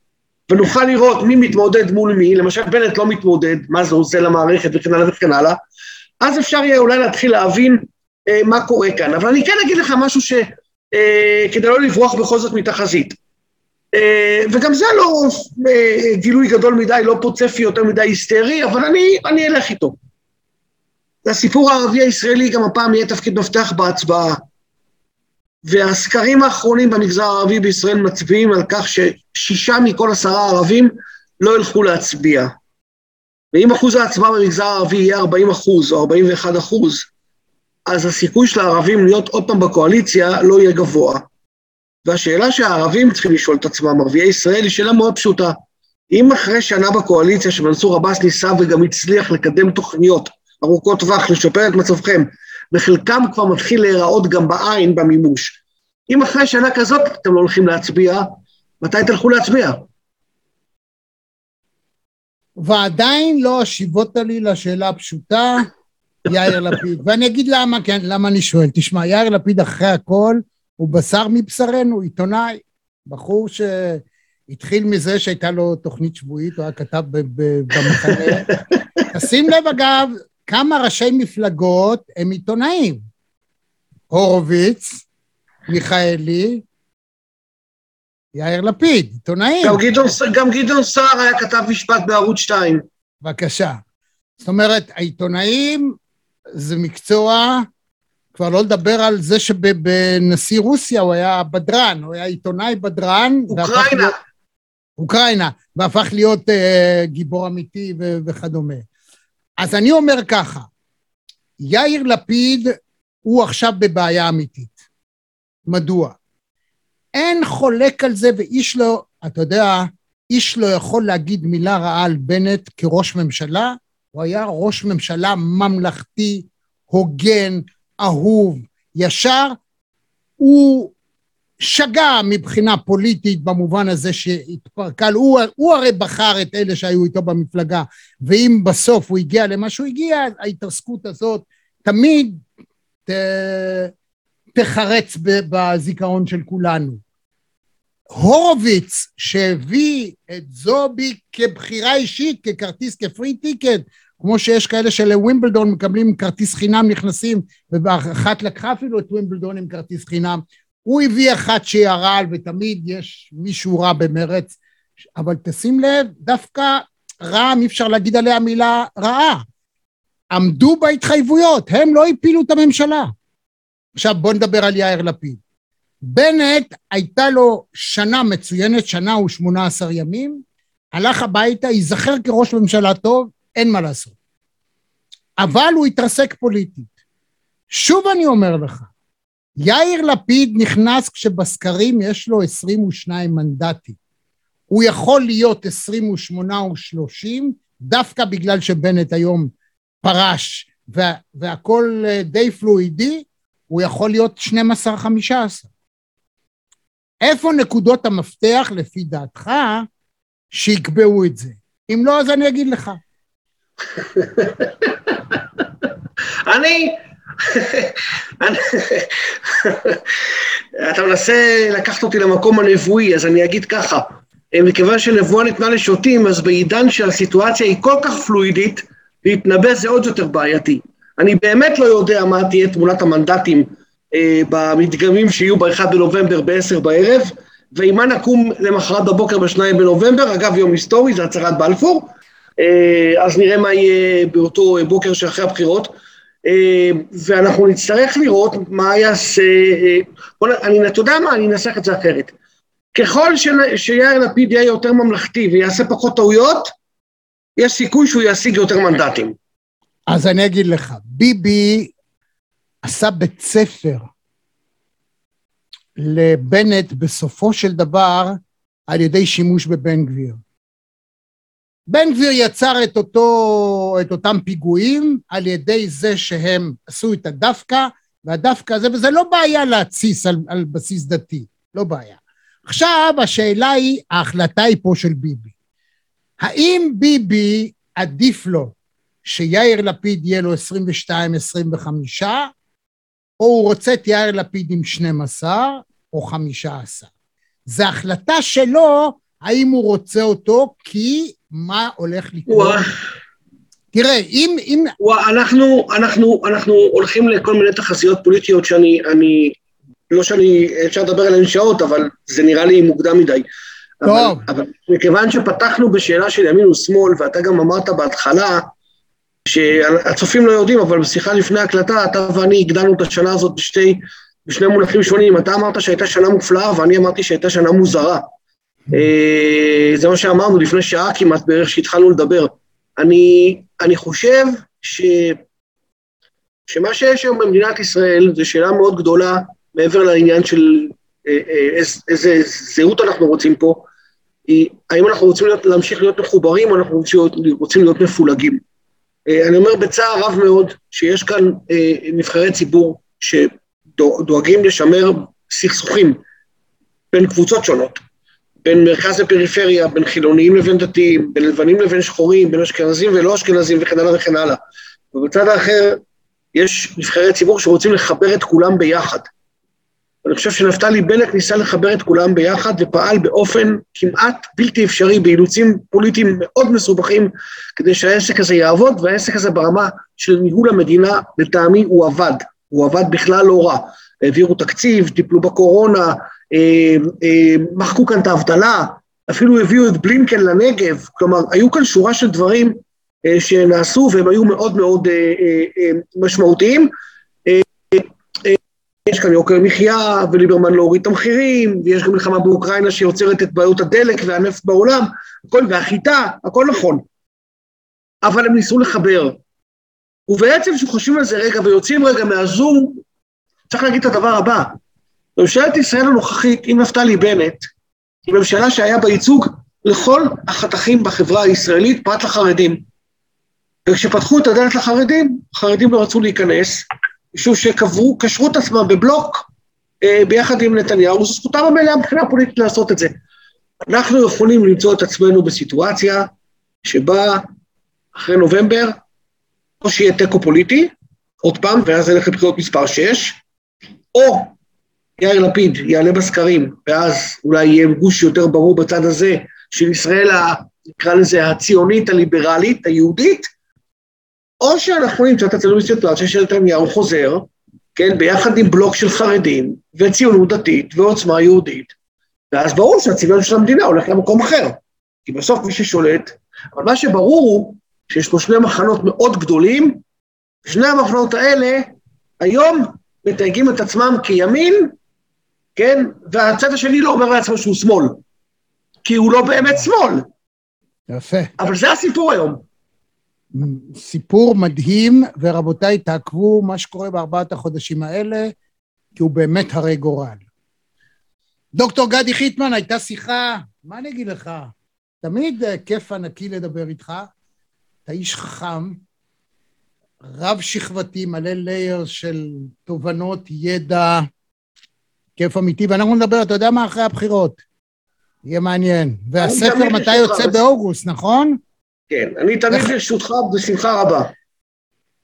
ונוכל לראות מי מתמודד מול מי, למשל בנט לא מתמודד, מה זה עושה למערכת וכן הלאה וכן הלאה, אז אפשר יהיה אולי להתחיל להבין אה, מה קורה כאן. אבל אני כן אגיד לך משהו ש... אה, כדי לא לברוח בכל זאת מתחזית. אה, וגם זה לא אה, גילוי גדול מדי, לא פוצפי יותר מדי היסטרי, אבל אני, אני אלך איתו. לסיפור הערבי הישראלי גם הפעם יהיה תפקיד מפתח בהצבעה. והסקרים האחרונים במגזר הערבי בישראל מצביעים על כך ששישה מכל עשרה ערבים לא ילכו להצביע. ואם אחוז ההצבעה במגזר הערבי יהיה 40 אחוז או 41 אחוז, אז הסיכוי של הערבים להיות עוד פעם בקואליציה לא יהיה גבוה. והשאלה שהערבים צריכים לשאול את עצמם, ערביי ישראל, היא שאלה מאוד פשוטה. אם אחרי שנה בקואליציה שמנסור עבאס ניסה וגם הצליח לקדם תוכניות ארוכות טווח, לשפר את מצבכם, וחלקם כבר מתחיל להיראות גם בעין במימוש. אם אחרי שנה כזאת אתם לא הולכים להצביע, מתי תלכו להצביע? ועדיין לא השיבות לי לשאלה הפשוטה, יאיר לפיד. ואני אגיד למה, כן, למה אני שואל. תשמע, יאיר לפיד אחרי הכל הוא בשר מבשרנו, עיתונאי. בחור שהתחיל מזה שהייתה לו תוכנית שבועית, הוא היה כתב במחנה. תשים לב, אגב, כמה ראשי מפלגות הם עיתונאים. הורוביץ, מיכאלי, יאיר לפיד, עיתונאים. גם גדעון, גם גדעון סער היה כתב משפט בערוץ 2. בבקשה. זאת אומרת, העיתונאים זה מקצוע, כבר לא לדבר על זה שבנשיא רוסיה הוא היה בדרן, הוא היה עיתונאי בדרן. אוקראינה. להיות, אוקראינה, והפך להיות uh, גיבור אמיתי ו- וכדומה. אז אני אומר ככה, יאיר לפיד הוא עכשיו בבעיה אמיתית. מדוע? אין חולק על זה ואיש לא, אתה יודע, איש לא יכול להגיד מילה רעה על בנט כראש ממשלה, הוא היה ראש ממשלה ממלכתי, הוגן, אהוב, ישר, הוא שגה מבחינה פוליטית במובן הזה שהתפרקל, הוא, הוא הרי בחר את אלה שהיו איתו במפלגה, ואם בסוף הוא הגיע למה שהוא הגיע, ההתעסקות הזאת תמיד ת, תחרץ בזיכרון של כולנו. הורוביץ שהביא את זובי כבחירה אישית, ככרטיס, כפרי טיקט, כמו שיש כאלה שלווימבלדון מקבלים כרטיס חינם נכנסים, ואחת לקחה אפילו את ווימבלדון עם כרטיס חינם, הוא הביא שהיא הרעל, ותמיד יש מישהו רע במרץ, אבל תשים לב, דווקא רע"מ, אי אפשר להגיד עליה מילה רעה. עמדו בהתחייבויות, הם לא הפילו את הממשלה. עכשיו בוא נדבר על יאיר לפיד. בנט הייתה לו שנה מצוינת, שנה ושמונה עשר ימים, הלך הביתה, ייזכר כראש ממשלה טוב, אין מה לעשות. אבל הוא התרסק פוליטית. שוב אני אומר לך, יאיר לפיד נכנס כשבסקרים יש לו 22 מנדטים. הוא יכול להיות 28 או 30, דווקא בגלל שבנט היום פרש וה, והכל אה, די פלואידי, הוא יכול להיות 12-15. איפה נקודות המפתח לפי דעתך שיקבעו את זה? אם לא, אז אני אגיד לך. אני, אתה מנסה לקחת אותי למקום הנבואי, אז אני אגיד ככה, מכיוון שנבואה ניתנה לשוטים, אז בעידן שהסיטואציה היא כל כך פלואידית, להתנבא זה עוד יותר בעייתי. אני באמת לא יודע מה תהיה תמונת המנדטים אה, במדגמים שיהיו ב-1 בנובמבר ב-10 בערב, ועם מה נקום למחרת בבוקר ב-2 בנובמבר, אגב יום היסטורי, זה הצהרת בלפור, אה, אז נראה מה יהיה באותו בוקר שאחרי הבחירות. אה, ואנחנו נצטרך לראות מה יעשה, אה, אני, אתה יודע מה, אני אנסח את זה אחרת. ככל שיאיר לפיד יהיה יותר ממלכתי ויעשה פחות טעויות, יש סיכוי שהוא ישיג יותר מנדטים. אז אני אגיד לך, ביבי עשה בית ספר לבנט בסופו של דבר על ידי שימוש בבן גביר. בן גביר יצר את, אותו, את אותם פיגועים על ידי זה שהם עשו את הדווקא, והדווקא הזה, וזה לא בעיה להתסיס על, על בסיס דתי, לא בעיה. עכשיו השאלה היא, ההחלטה היא פה של ביבי. האם ביבי עדיף לו שיאיר לפיד יהיה לו 22-25, או הוא רוצה את יאיר לפיד עם 12 או 15? זו החלטה שלו האם הוא רוצה אותו, כי מה הולך לקרות. תראה, אם... אם... אנחנו, אנחנו, אנחנו הולכים לכל מיני תחזיות פוליטיות שאני, אני, לא שאני, אפשר לדבר עליהן שעות, אבל זה נראה לי מוקדם מדי. טוב. אבל, אבל מכיוון שפתחנו בשאלה של ימין ושמאל, ואתה גם אמרת בהתחלה, שהצופים לא יודעים, אבל בשיחה לפני הקלטה, אתה ואני הגדלנו את השנה הזאת בשתי, בשני מונחים שונים. אתה אמרת שהייתה שנה מופלאה, ואני אמרתי שהייתה שנה מוזרה. אה, זה מה שאמרנו לפני שעה כמעט בערך שהתחלנו לדבר. אני, אני חושב ש, שמה שיש היום במדינת ישראל זו שאלה מאוד גדולה מעבר לעניין של אה, אה, איזה, זהות אנחנו רוצים פה, היא האם אנחנו רוצים להיות, להמשיך להיות מחוברים או אנחנו רוצים להיות מפולגים. אני אומר בצער רב מאוד שיש כאן נבחרי ציבור שדואגים לשמר סכסוכים בין קבוצות שונות. בין מרכז לפריפריה, בין חילוניים לבין דתיים, בין לבנים לבין שחורים, בין אשכנזים ולא אשכנזים וכן הלאה וכן הלאה. ובצד האחר יש נבחרי ציבור שרוצים לחבר את כולם ביחד. אני חושב שנפתלי בנט ניסה לחבר את כולם ביחד ופעל באופן כמעט בלתי אפשרי, באילוצים פוליטיים מאוד מסובכים, כדי שהעסק הזה יעבוד, והעסק הזה ברמה של ניהול המדינה, לטעמי הוא עבד. הוא עבד בכלל לא רע. העבירו תקציב, טיפלו בקורונה, מחקו כאן את האבטלה, אפילו הביאו את בלינקן לנגב, כלומר, היו כאן שורה של דברים אה, שנעשו והם היו מאוד מאוד משמעותיים. יש כאן יוקר מחיה, וליברמן לא הוריד את המחירים, ויש גם מלחמה באוקראינה שיוצרת את בעיות הדלק והנפט בעולם, הכל, והחיטה, הכל נכון. אבל הם ניסו לחבר. ובעצם כשחושבים על זה רגע ויוצאים רגע מהזום, צריך להגיד את הדבר הבא, ממשלת ישראל הנוכחית עם נפתלי בנט, היא ממשלה שהיה בה ייצוג לכל החתכים בחברה הישראלית, פרט לחרדים. וכשפתחו את הדלת לחרדים, החרדים לא רצו להיכנס, משום שקשרו את עצמם בבלוק אה, ביחד עם נתניהו, זו זכותם המלאה מבחינה פוליטית לעשות את זה. אנחנו יכולים למצוא את עצמנו בסיטואציה שבה אחרי נובמבר, או שיהיה תיקו פוליטי, עוד פעם, ואז נלך לבחירות מספר 6, או יאיר לפיד יעלה בסקרים, ואז אולי יהיה גוש יותר ברור בצד הזה של ישראל, נקרא לזה הציונית, הליברלית, היהודית, או שאנחנו נמצא את עצמנו בסיטואציה של נתניהו חוזר, כן, ביחד עם בלוק של חרדים, וציונות דתית, ועוצמה יהודית, ואז ברור שהצביון של המדינה הולך למקום אחר, כי בסוף מי ששולט, אבל מה שברור הוא שיש פה שני מחנות מאוד גדולים, שני המחנות האלה היום מתייגים את עצמם כימין, כן? והצד השני לא אומר לעצמו שהוא שמאל, כי הוא לא באמת שמאל. יפה. אבל זה הסיפור היום. סיפור מדהים, ורבותיי, תעקבו מה שקורה בארבעת החודשים האלה, כי הוא באמת הרי גורל. דוקטור גדי חיטמן, הייתה שיחה, מה אני אגיד לך? תמיד אה, כיף ענקי לדבר איתך. אתה איש חכם, רב שכבתי, מלא לייר של תובנות, ידע, כיף אמיתי, ואנחנו נדבר, אתה יודע מה, אחרי הבחירות. יהיה מעניין. והספר מתי יוצא באוגוסט, נכון? כן, אני תמיד לרשותך בשמחה רבה.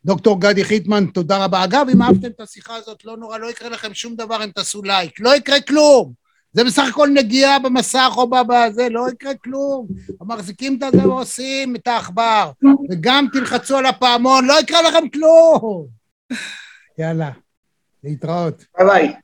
דוקטור גדי חיטמן, תודה רבה. אגב, אם אהבתם את השיחה הזאת, לא נורא, לא יקרה לכם שום דבר אם תעשו לייק. לא יקרה כלום. זה בסך הכל נגיעה במסך או בזה, לא יקרה כלום. מחזיקים את זה ועושים את העכבר. וגם תלחצו על הפעמון, לא יקרה לכם כלום. יאללה, להתראות. ביי ביי.